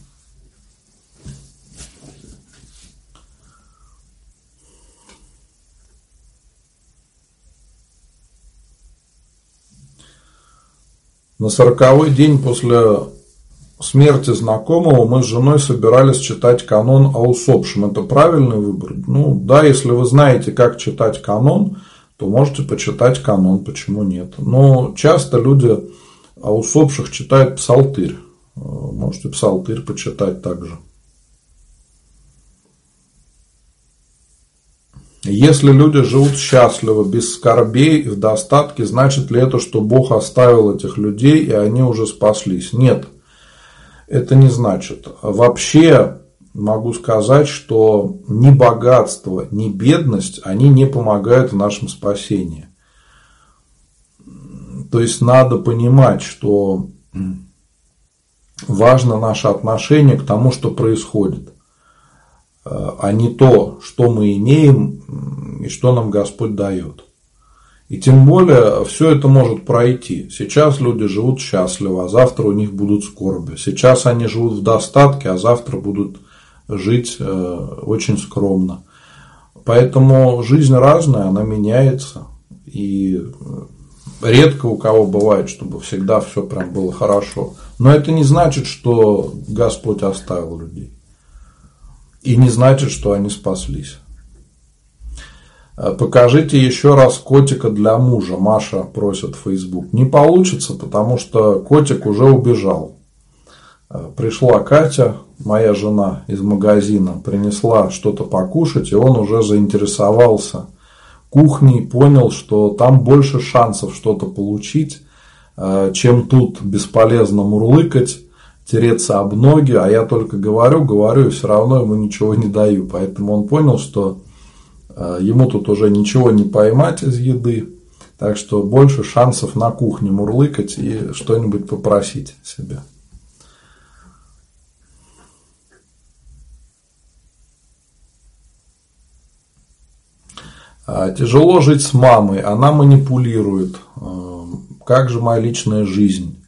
На сороковой день после смерти знакомого мы с женой собирались читать канон о усопшем. Это правильный выбор? Ну, да, если вы знаете, как читать канон, то можете почитать канон, почему нет. Но часто люди о усопших читают псалтырь. Можете псалтырь почитать также. Если люди живут счастливо, без скорбей и в достатке, значит ли это, что Бог оставил этих людей и они уже спаслись? Нет, это не значит. Вообще могу сказать, что ни богатство, ни бедность, они не помогают в нашем спасении. То есть надо понимать, что важно наше отношение к тому, что происходит а не то, что мы имеем и что нам Господь дает. И тем более все это может пройти. Сейчас люди живут счастливо, а завтра у них будут скорби. Сейчас они живут в достатке, а завтра будут жить э, очень скромно. Поэтому жизнь разная, она меняется. И редко у кого бывает, чтобы всегда все прям было хорошо. Но это не значит, что Господь оставил людей. И не значит, что они спаслись. Э, покажите еще раз котика для мужа, Маша просит в Facebook. Не получится, потому что котик уже убежал. Э, пришла Катя, моя жена, из магазина, принесла что-то покушать, и он уже заинтересовался кухней, понял, что там больше шансов что-то получить, э, чем тут бесполезно мурлыкать тереться об ноги, а я только говорю, говорю, и все равно ему ничего не даю. Поэтому он понял, что ему тут уже ничего не поймать из еды, так что больше шансов на кухне мурлыкать и что-нибудь попросить себе. А, тяжело жить с мамой, она манипулирует. Э, как же моя личная жизнь?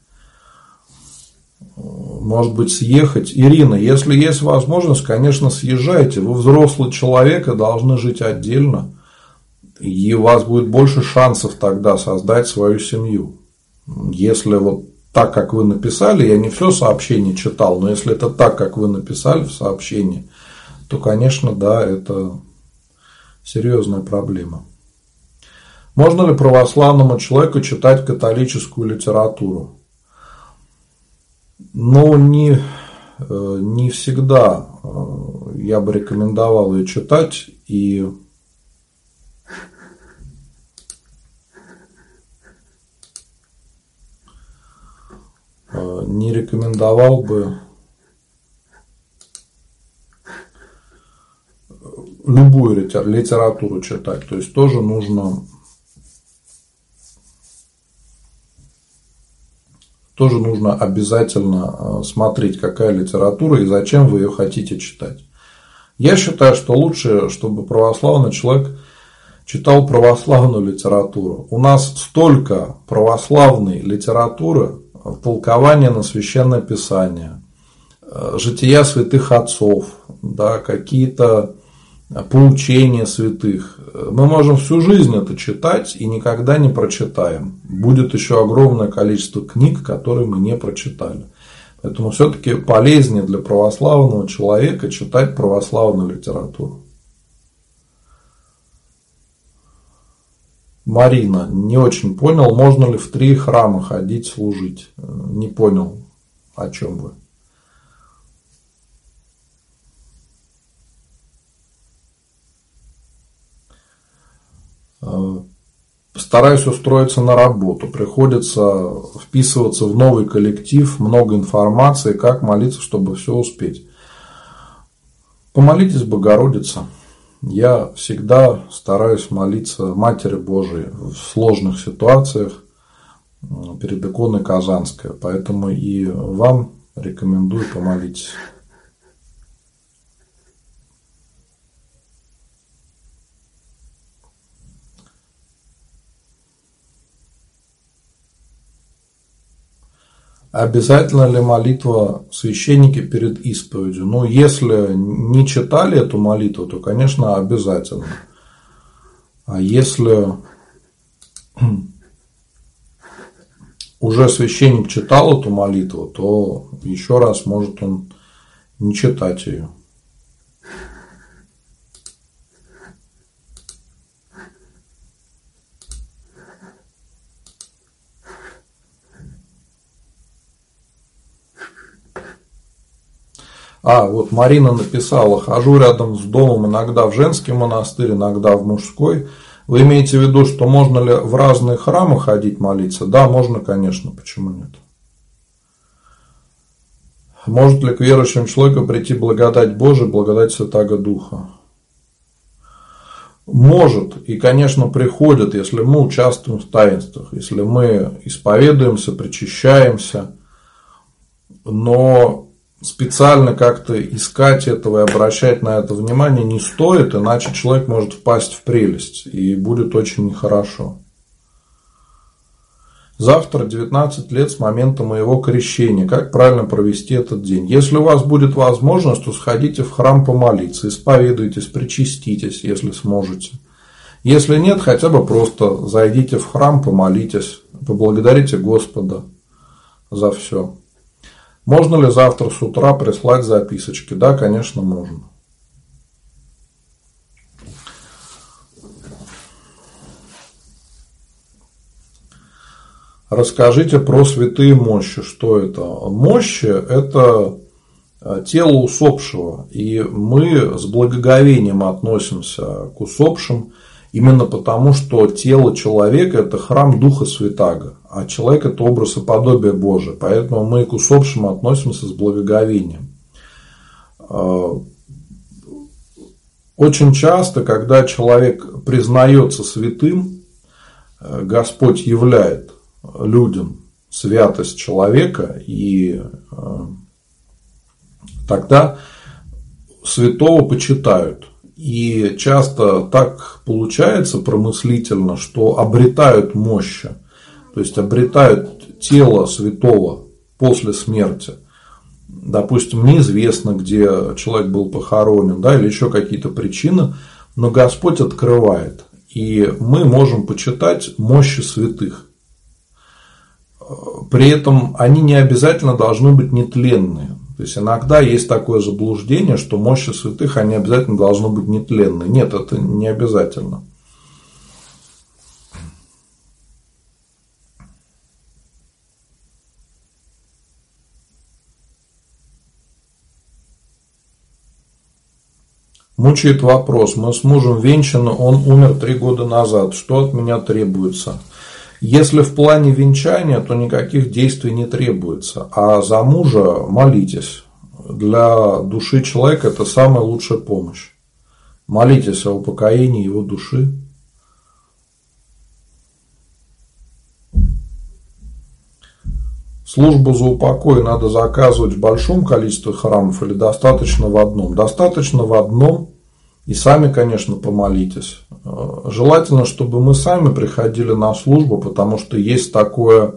Может быть, съехать. Ирина, если есть возможность, конечно, съезжайте. Вы взрослый человек и должны жить отдельно. И у вас будет больше шансов тогда создать свою семью. Если вот так, как вы написали, я не все сообщение читал, но если это так, как вы написали в сообщении, то, конечно, да, это серьезная проблема. Можно ли православному человеку читать католическую литературу? но не, э, не всегда э, я бы рекомендовал ее читать и э, не рекомендовал бы любую литературу читать. То есть тоже нужно тоже нужно обязательно э, смотреть, какая литература и зачем вы ее хотите читать. Я считаю, что лучше, чтобы православный человек читал православную литературу. У нас столько православной литературы, толкования на священное писание, э, жития святых отцов, да, какие-то поучения святых. Мы можем всю жизнь это читать и никогда не прочитаем. Будет еще огромное количество книг, которые мы не прочитали. Поэтому все-таки полезнее для православного человека читать православную литературу. Марина, не очень понял, можно ли в три храма ходить служить. Не понял, о чем вы. Стараюсь устроиться на работу. Приходится вписываться в новый коллектив, много информации, как молиться, чтобы все успеть. Помолитесь, Богородица. Я всегда стараюсь молиться Матери Божией в сложных ситуациях перед иконой Казанской. Поэтому и вам рекомендую помолиться. Обязательно ли молитва священники перед исповедью? Ну, если не читали эту молитву, то, конечно, обязательно. А если уже священник читал эту молитву, то еще раз может он не читать ее. А, вот Марина написала, хожу рядом с домом иногда в женский монастырь, иногда в мужской. Вы имеете в виду, что можно ли в разные храмы ходить молиться? Да, можно, конечно, почему нет? Может ли к верующим человеку прийти благодать Божия, благодать Святаго Духа? Может и, конечно, приходит, если мы участвуем в таинствах, если мы исповедуемся, причащаемся, но специально как-то искать этого и обращать на это внимание не стоит, иначе человек может впасть в прелесть и будет очень нехорошо. Завтра 19 лет с момента моего крещения. Как правильно провести этот день? Если у вас будет возможность, то сходите в храм помолиться, исповедуйтесь, причаститесь, если сможете. Если нет, хотя бы просто зайдите в храм, помолитесь, поблагодарите Господа за все. Можно ли завтра с утра прислать записочки? Да, конечно, можно. Расскажите про святые мощи. Что это? Мощи – это э, тело усопшего. И мы с благоговением относимся к усопшим – Именно потому, что тело человека – это храм Духа Святаго, а человек – это образ и подобие Божие. Поэтому мы к усопшим относимся с благоговением. А, очень часто, когда человек признается святым, э, Господь являет людям святость человека, и э, тогда святого почитают – и часто так получается промыслительно, что обретают мощь, то есть обретают тело святого после смерти. Допустим, неизвестно, где человек был похоронен, да, или еще какие-то причины, но Господь открывает. И мы можем почитать мощи святых. При этом они не обязательно должны быть нетленные. То есть иногда есть такое заблуждение, что мощи святых, они обязательно должны быть нетленны. Нет, это не обязательно. Мучает вопрос. Мы с мужем венчаны, он умер три года назад. Что от меня требуется? Если в плане венчания, то никаких действий не требуется, а за мужа молитесь. Для души человека это самая лучшая помощь. Молитесь о упокоении его души. Службу за упокой надо заказывать в большом количестве храмов или достаточно в одном? Достаточно в одном, и сами, конечно, помолитесь. Желательно, чтобы мы сами приходили на службу, потому что есть такое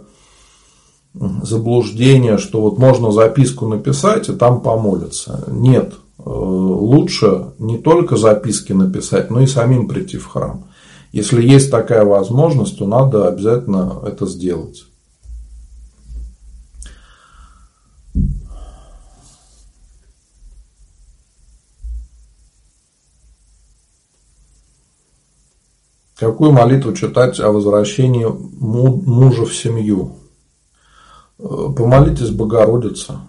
заблуждение, что вот можно записку написать и там помолиться. Нет, лучше не только записки написать, но и самим прийти в храм. Если есть такая возможность, то надо обязательно это сделать. Какую молитву читать о возвращении мужа в семью? Э, помолитесь Богородице.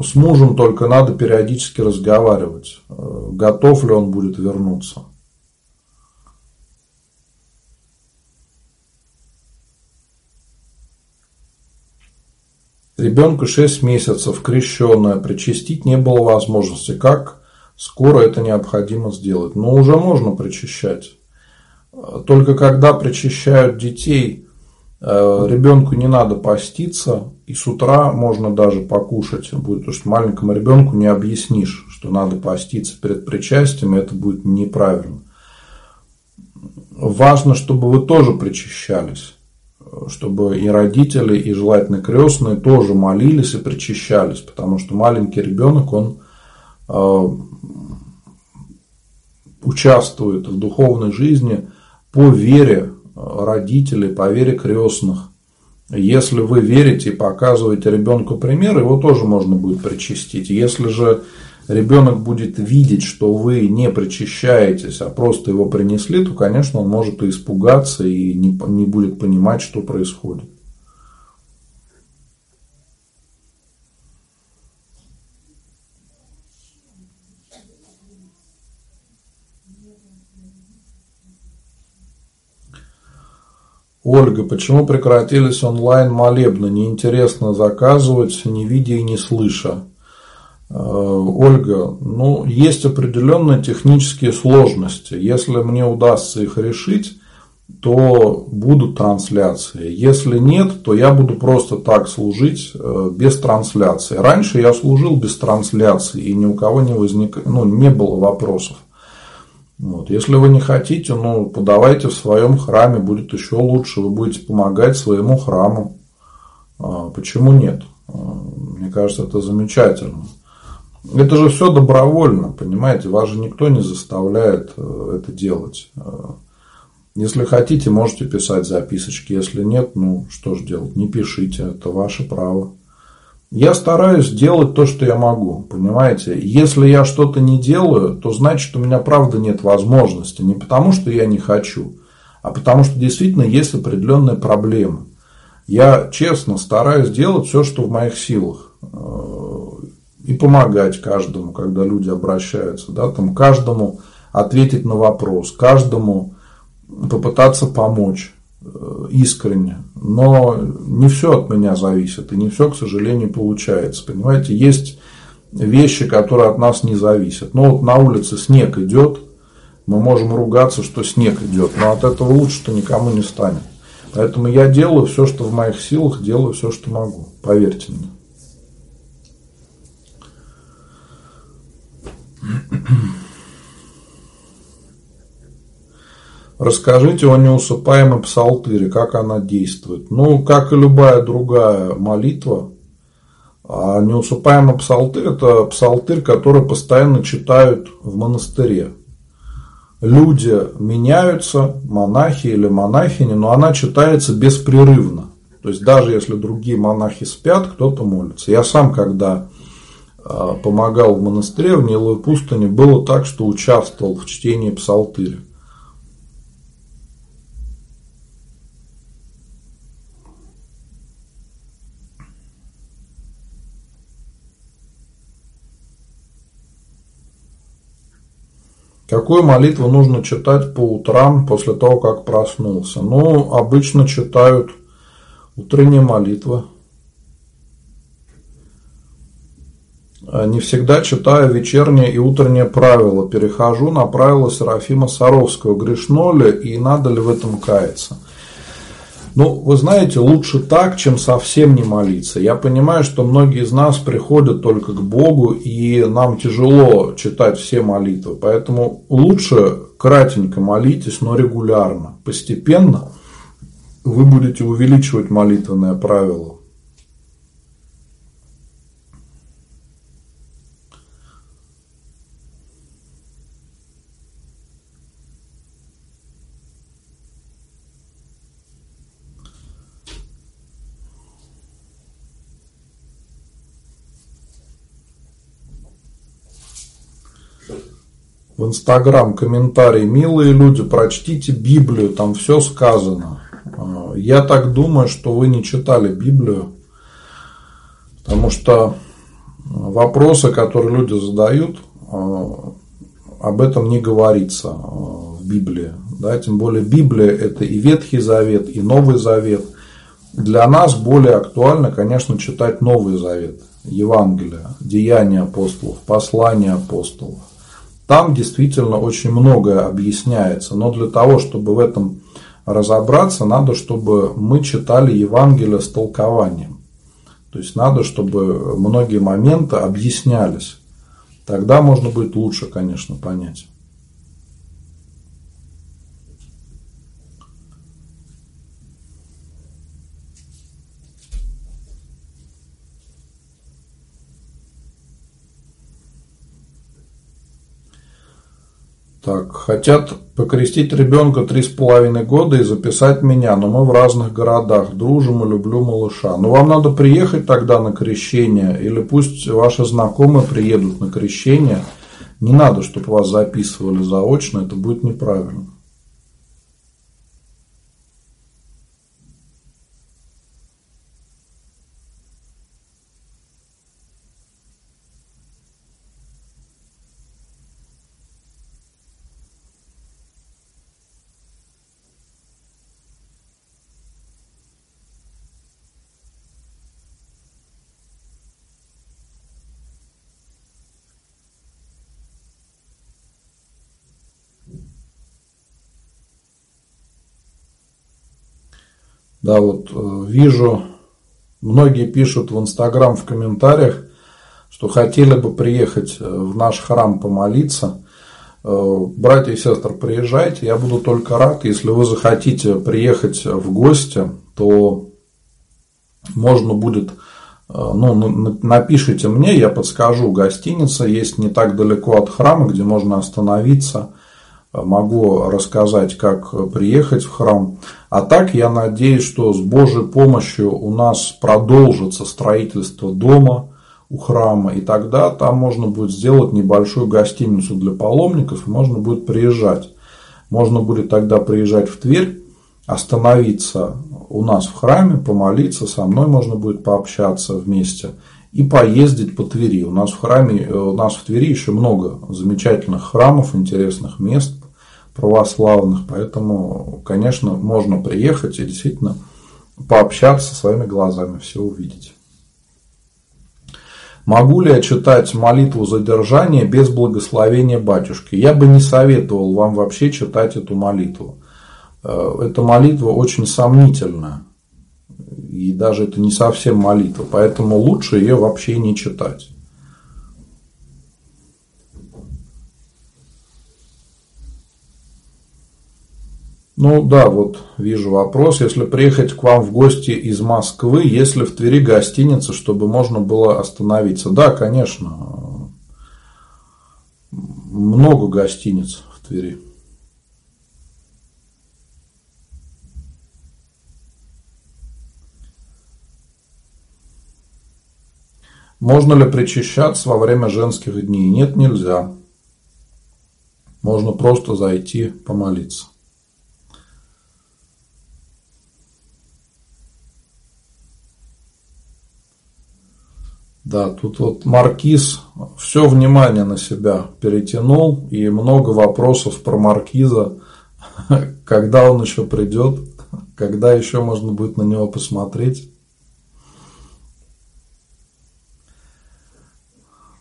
С мужем только надо периодически разговаривать. Э, готов ли он будет вернуться? Ребенку 6 месяцев, крещенная, причастить не было возможности. Как скоро это необходимо сделать? Но уже можно причащать. Только когда причащают детей, э, ребенку не надо поститься, и с утра можно даже покушать будет, потому что маленькому ребенку не объяснишь, что надо поститься перед причастием, и это будет неправильно. Важно, чтобы вы тоже причащались, чтобы и родители, и желательно крестные тоже молились и причащались, потому что маленький ребенок, он э, участвует в духовной жизни по вере родителей, по вере крестных. Если вы верите и показываете ребенку пример, его тоже можно будет причастить. Если же ребенок будет видеть, что вы не причащаетесь, а просто его принесли, то, конечно, он может и испугаться и не, не будет понимать, что происходит. Ольга, почему прекратились онлайн-молебны? Неинтересно заказывать, не видя и не слыша. Э, Ольга, ну, есть определенные технические сложности. Если мне удастся их решить, то будут трансляции. Если нет, то я буду просто так служить э, без трансляции. Раньше я служил без трансляции, и ни у кого не, возник... ну, не было вопросов. Вот. Если вы не хотите, ну, подавайте в своем храме, будет еще лучше, вы будете помогать своему храму. А, почему нет? А, мне кажется, это замечательно. Это же все добровольно, понимаете, вас же никто не заставляет э, это делать. А, если хотите, можете писать записочки, если нет, ну что ж делать, не пишите, это ваше право. Я стараюсь делать то, что я могу, понимаете? Если я что-то не делаю, то значит, у меня правда нет возможности. Не потому, что я не хочу, а потому, что действительно есть определенная проблема. Я честно стараюсь делать все, что в моих силах. Э, и помогать каждому, когда люди обращаются. Да, там, каждому ответить на вопрос, каждому попытаться помочь. Э, искренне. Но не все от меня зависит, и не все, к сожалению, получается. Понимаете, есть вещи, которые от нас не зависят. Ну, вот на улице снег идет, мы можем ругаться, что снег идет, но от этого лучше-то никому не станет. Поэтому я делаю все, что в моих силах, делаю все, что могу. Поверьте мне. Расскажите о неусыпаемой псалтыре, как она действует. Ну, как и любая другая молитва, а неусыпаемый псалтырь – это псалтырь, который постоянно читают в монастыре. Люди меняются, монахи или монахини, но она читается беспрерывно. То есть, даже если другие монахи спят, кто-то молится. Я сам, когда а, помогал в монастыре в Ниловой пустыне, было так, что участвовал в чтении псалтыря. Какую молитву нужно читать по утрам после того, как проснулся? Ну, обычно читают утренние молитвы. не всегда читаю вечернее и утреннее правило. Перехожу на правила Серафима Саровского. Грешно ли и надо ли в этом каяться? Ну, вы знаете, лучше так, чем совсем не молиться. Я понимаю, что многие из нас приходят только к Богу, и нам тяжело читать все молитвы. Поэтому лучше кратенько молитесь, но регулярно. Постепенно вы будете увеличивать молитвенное правило. В Инстаграм комментарий, милые люди, прочтите Библию, там все сказано. А, я так думаю, что вы не читали Библию, потому что вопросы, которые люди задают, а, об этом не говорится а, в Библии. Да, тем более Библия это и Ветхий Завет, и Новый Завет. Для нас более актуально, конечно, читать Новый Завет, Евангелие, Деяния апостолов, послания апостолов. Там действительно очень многое объясняется, но для того, чтобы в этом разобраться, надо, чтобы мы читали Евангелие с толкованием. То есть надо, чтобы многие моменты объяснялись. Тогда можно будет лучше, конечно, понять. Так, хотят покрестить ребенка три с половиной года и записать меня, но мы в разных городах, дружим и люблю малыша. Но вам надо приехать тогда на крещение, или пусть ваши знакомые приедут на крещение. Не надо, чтобы вас записывали заочно, это будет неправильно. Да, вот э, вижу, многие пишут в Инстаграм в комментариях, что хотели бы приехать э, в наш храм помолиться. Э, братья и сестры, приезжайте, я буду только рад. Если вы захотите приехать в гости, то можно будет, ну, напишите мне, я подскажу, гостиница есть не так далеко от храма, где можно остановиться могу рассказать, как приехать в храм. А так я надеюсь, что с Божьей помощью у нас продолжится строительство дома у храма, и тогда там можно будет сделать небольшую гостиницу для паломников, и можно будет приезжать. Можно будет тогда приезжать в Тверь, остановиться у нас в храме, помолиться, со мной можно будет пообщаться вместе и поездить по Твери. У нас в храме, у нас в Твери еще много замечательных храмов, интересных мест православных. Поэтому, конечно, можно приехать и действительно пообщаться своими глазами, все увидеть. Могу ли я читать молитву задержания без благословения батюшки? Я бы не советовал вам вообще читать эту молитву. Э, эта молитва очень сомнительная. И даже это не совсем молитва. Поэтому лучше ее вообще не читать. Ну да, вот вижу вопрос. Если приехать к вам в гости из Москвы, есть ли в Твери гостиница, чтобы можно было остановиться? Да, конечно. Много гостиниц в Твери. Можно ли причащаться во время женских дней? Нет, нельзя. Можно просто зайти помолиться. Да, тут вот Маркиз все внимание на себя перетянул, и много вопросов про Маркиза, когда он еще придет, когда еще можно будет на него посмотреть.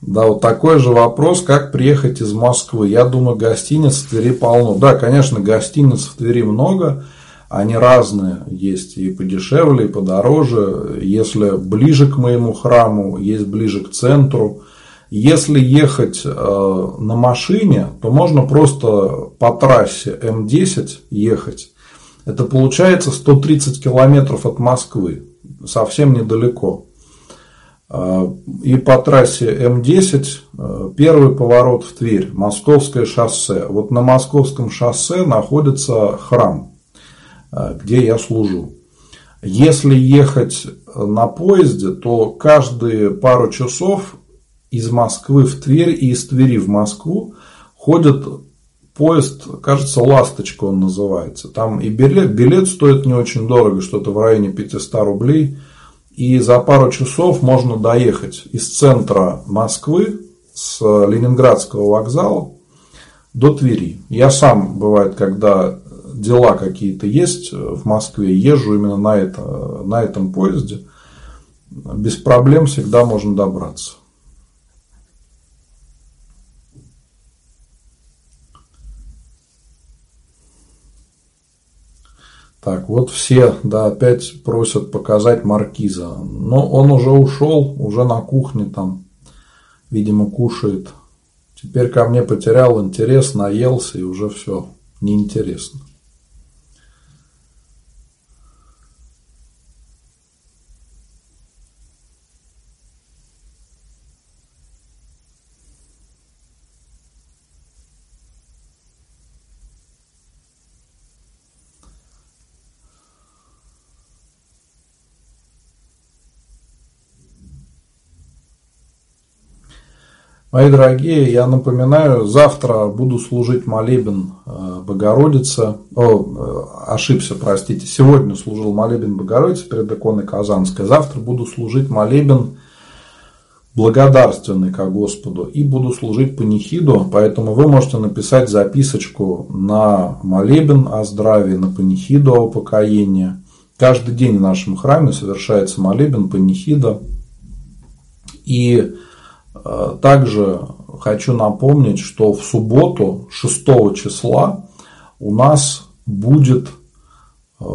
Да, вот такой же вопрос, как приехать из Москвы. Я думаю, гостиниц в Твери полно. Да, конечно, гостиниц в Твери много, они разные, есть и подешевле, и подороже. Если ближе к моему храму, есть ближе к центру. Если ехать э, на машине, то можно просто по трассе М10 ехать. Это получается 130 километров от Москвы, совсем недалеко. Э, и по трассе М10 э, первый поворот в Тверь, Московское шоссе. Вот на Московском шоссе находится храм, где я служу. Если ехать на поезде, то каждые пару часов из Москвы в Тверь и из Твери в Москву ходит поезд, кажется, «Ласточка» он называется. Там и билет, билет стоит не очень дорого, что-то в районе 500 рублей. И за пару часов можно доехать из центра Москвы, с Ленинградского вокзала до Твери. Я сам, бывает, когда дела какие-то есть в Москве, езжу именно на, это, на этом поезде. Без проблем всегда можно добраться. Так, вот все, да, опять просят показать маркиза. Но он уже ушел, уже на кухне там, видимо, кушает. Теперь ко мне потерял интерес, наелся и уже все, неинтересно. Мои дорогие, я напоминаю, завтра буду служить молебен э, Богородице. О, э, ошибся, простите. Сегодня служил молебен Богородице перед иконой Казанской. Завтра буду служить молебен благодарственный ко Господу и буду служить панихиду, поэтому вы можете написать записочку на молебен о здравии, на панихиду о упокоении. Каждый день в нашем храме совершается молебен панихида. И также хочу напомнить, что в субботу 6 числа у нас будет э,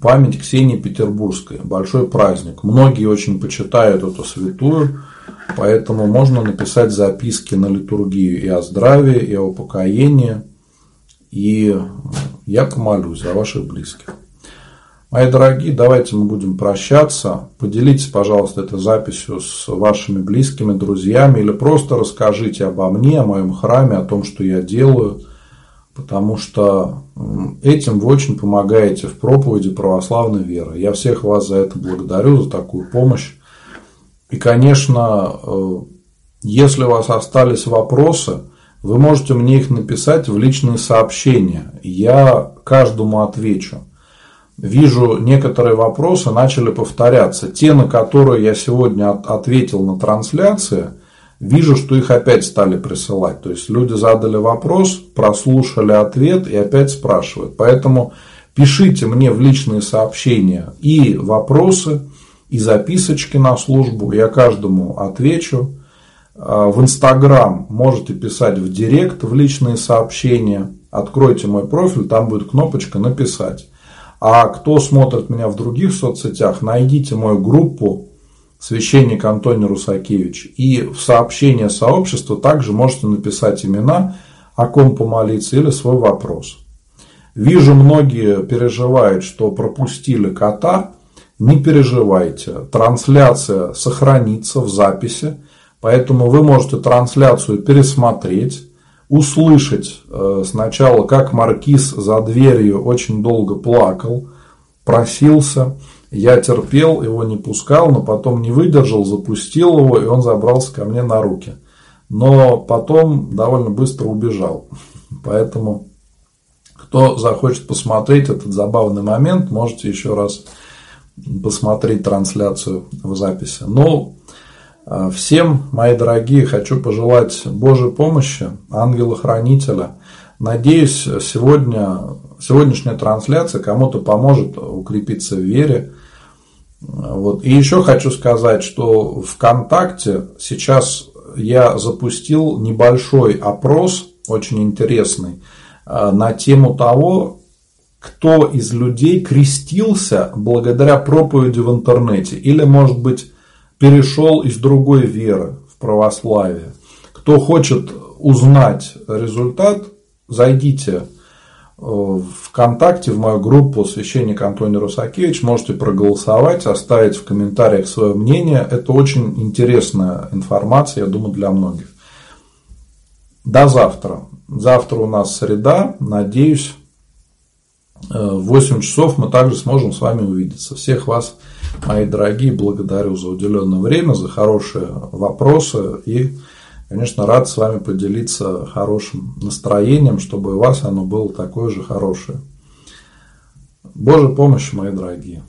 память Ксении Петербургской. Большой праздник. Многие очень почитают эту святую, поэтому можно написать записки на литургию и о здравии, и о упокоении. И я помолюсь за ваших близких. Мои дорогие, давайте мы будем прощаться. Поделитесь, пожалуйста, этой записью с вашими близкими, друзьями или просто расскажите обо мне, о моем храме, о том, что я делаю, потому что этим вы очень помогаете в проповеди православной веры. Я всех вас за это благодарю, за такую помощь. И, конечно, э, если у вас остались вопросы, вы можете мне их написать в личные сообщения. Я каждому отвечу вижу некоторые вопросы начали повторяться. Те, на которые я сегодня ответил на трансляции, вижу, что их опять стали присылать. То есть люди задали вопрос, прослушали ответ и опять спрашивают. Поэтому пишите мне в личные сообщения и вопросы, и записочки на службу. Я каждому отвечу. А, в Инстаграм можете писать в Директ в личные сообщения. Откройте мой профиль, там будет кнопочка «Написать». А кто смотрит меня в других соцсетях, найдите мою группу священник Антоний Русакевич. И в сообщение сообщества также можете написать имена, о ком помолиться или свой вопрос. Вижу, многие переживают, что пропустили кота. Не переживайте, трансляция сохранится в записи, поэтому вы можете трансляцию пересмотреть услышать э, сначала, как маркиз за дверью очень долго плакал, просился. Я терпел, его не пускал, но потом не выдержал, запустил его, и он забрался ко мне на руки. Но потом довольно быстро убежал. Поэтому, кто захочет посмотреть этот забавный момент, можете еще раз посмотреть трансляцию в записи. Ну, а, всем, мои дорогие, хочу пожелать Божьей помощи, ангела-хранителя. Надеюсь, сегодня, сегодняшняя трансляция кому-то поможет укрепиться в вере. Вот. И еще хочу сказать, что ВКонтакте сейчас я запустил небольшой опрос, очень интересный, э, на тему того, кто из людей крестился благодаря проповеди в интернете или, может быть, перешел из другой веры в православие. Кто хочет узнать результат, зайдите э, в ВКонтакте в мою группу «Священник Антоний Русакевич». Можете проголосовать, оставить в комментариях свое мнение. Это очень интересная информация, я думаю, для многих. До завтра. Завтра у нас среда. Надеюсь, в 8 часов мы также сможем с вами увидеться. Всех вас, мои дорогие, благодарю за уделенное время, за хорошие вопросы и, конечно, рад с вами поделиться хорошим настроением, чтобы у вас оно было такое же хорошее. Божьей помощи, мои дорогие.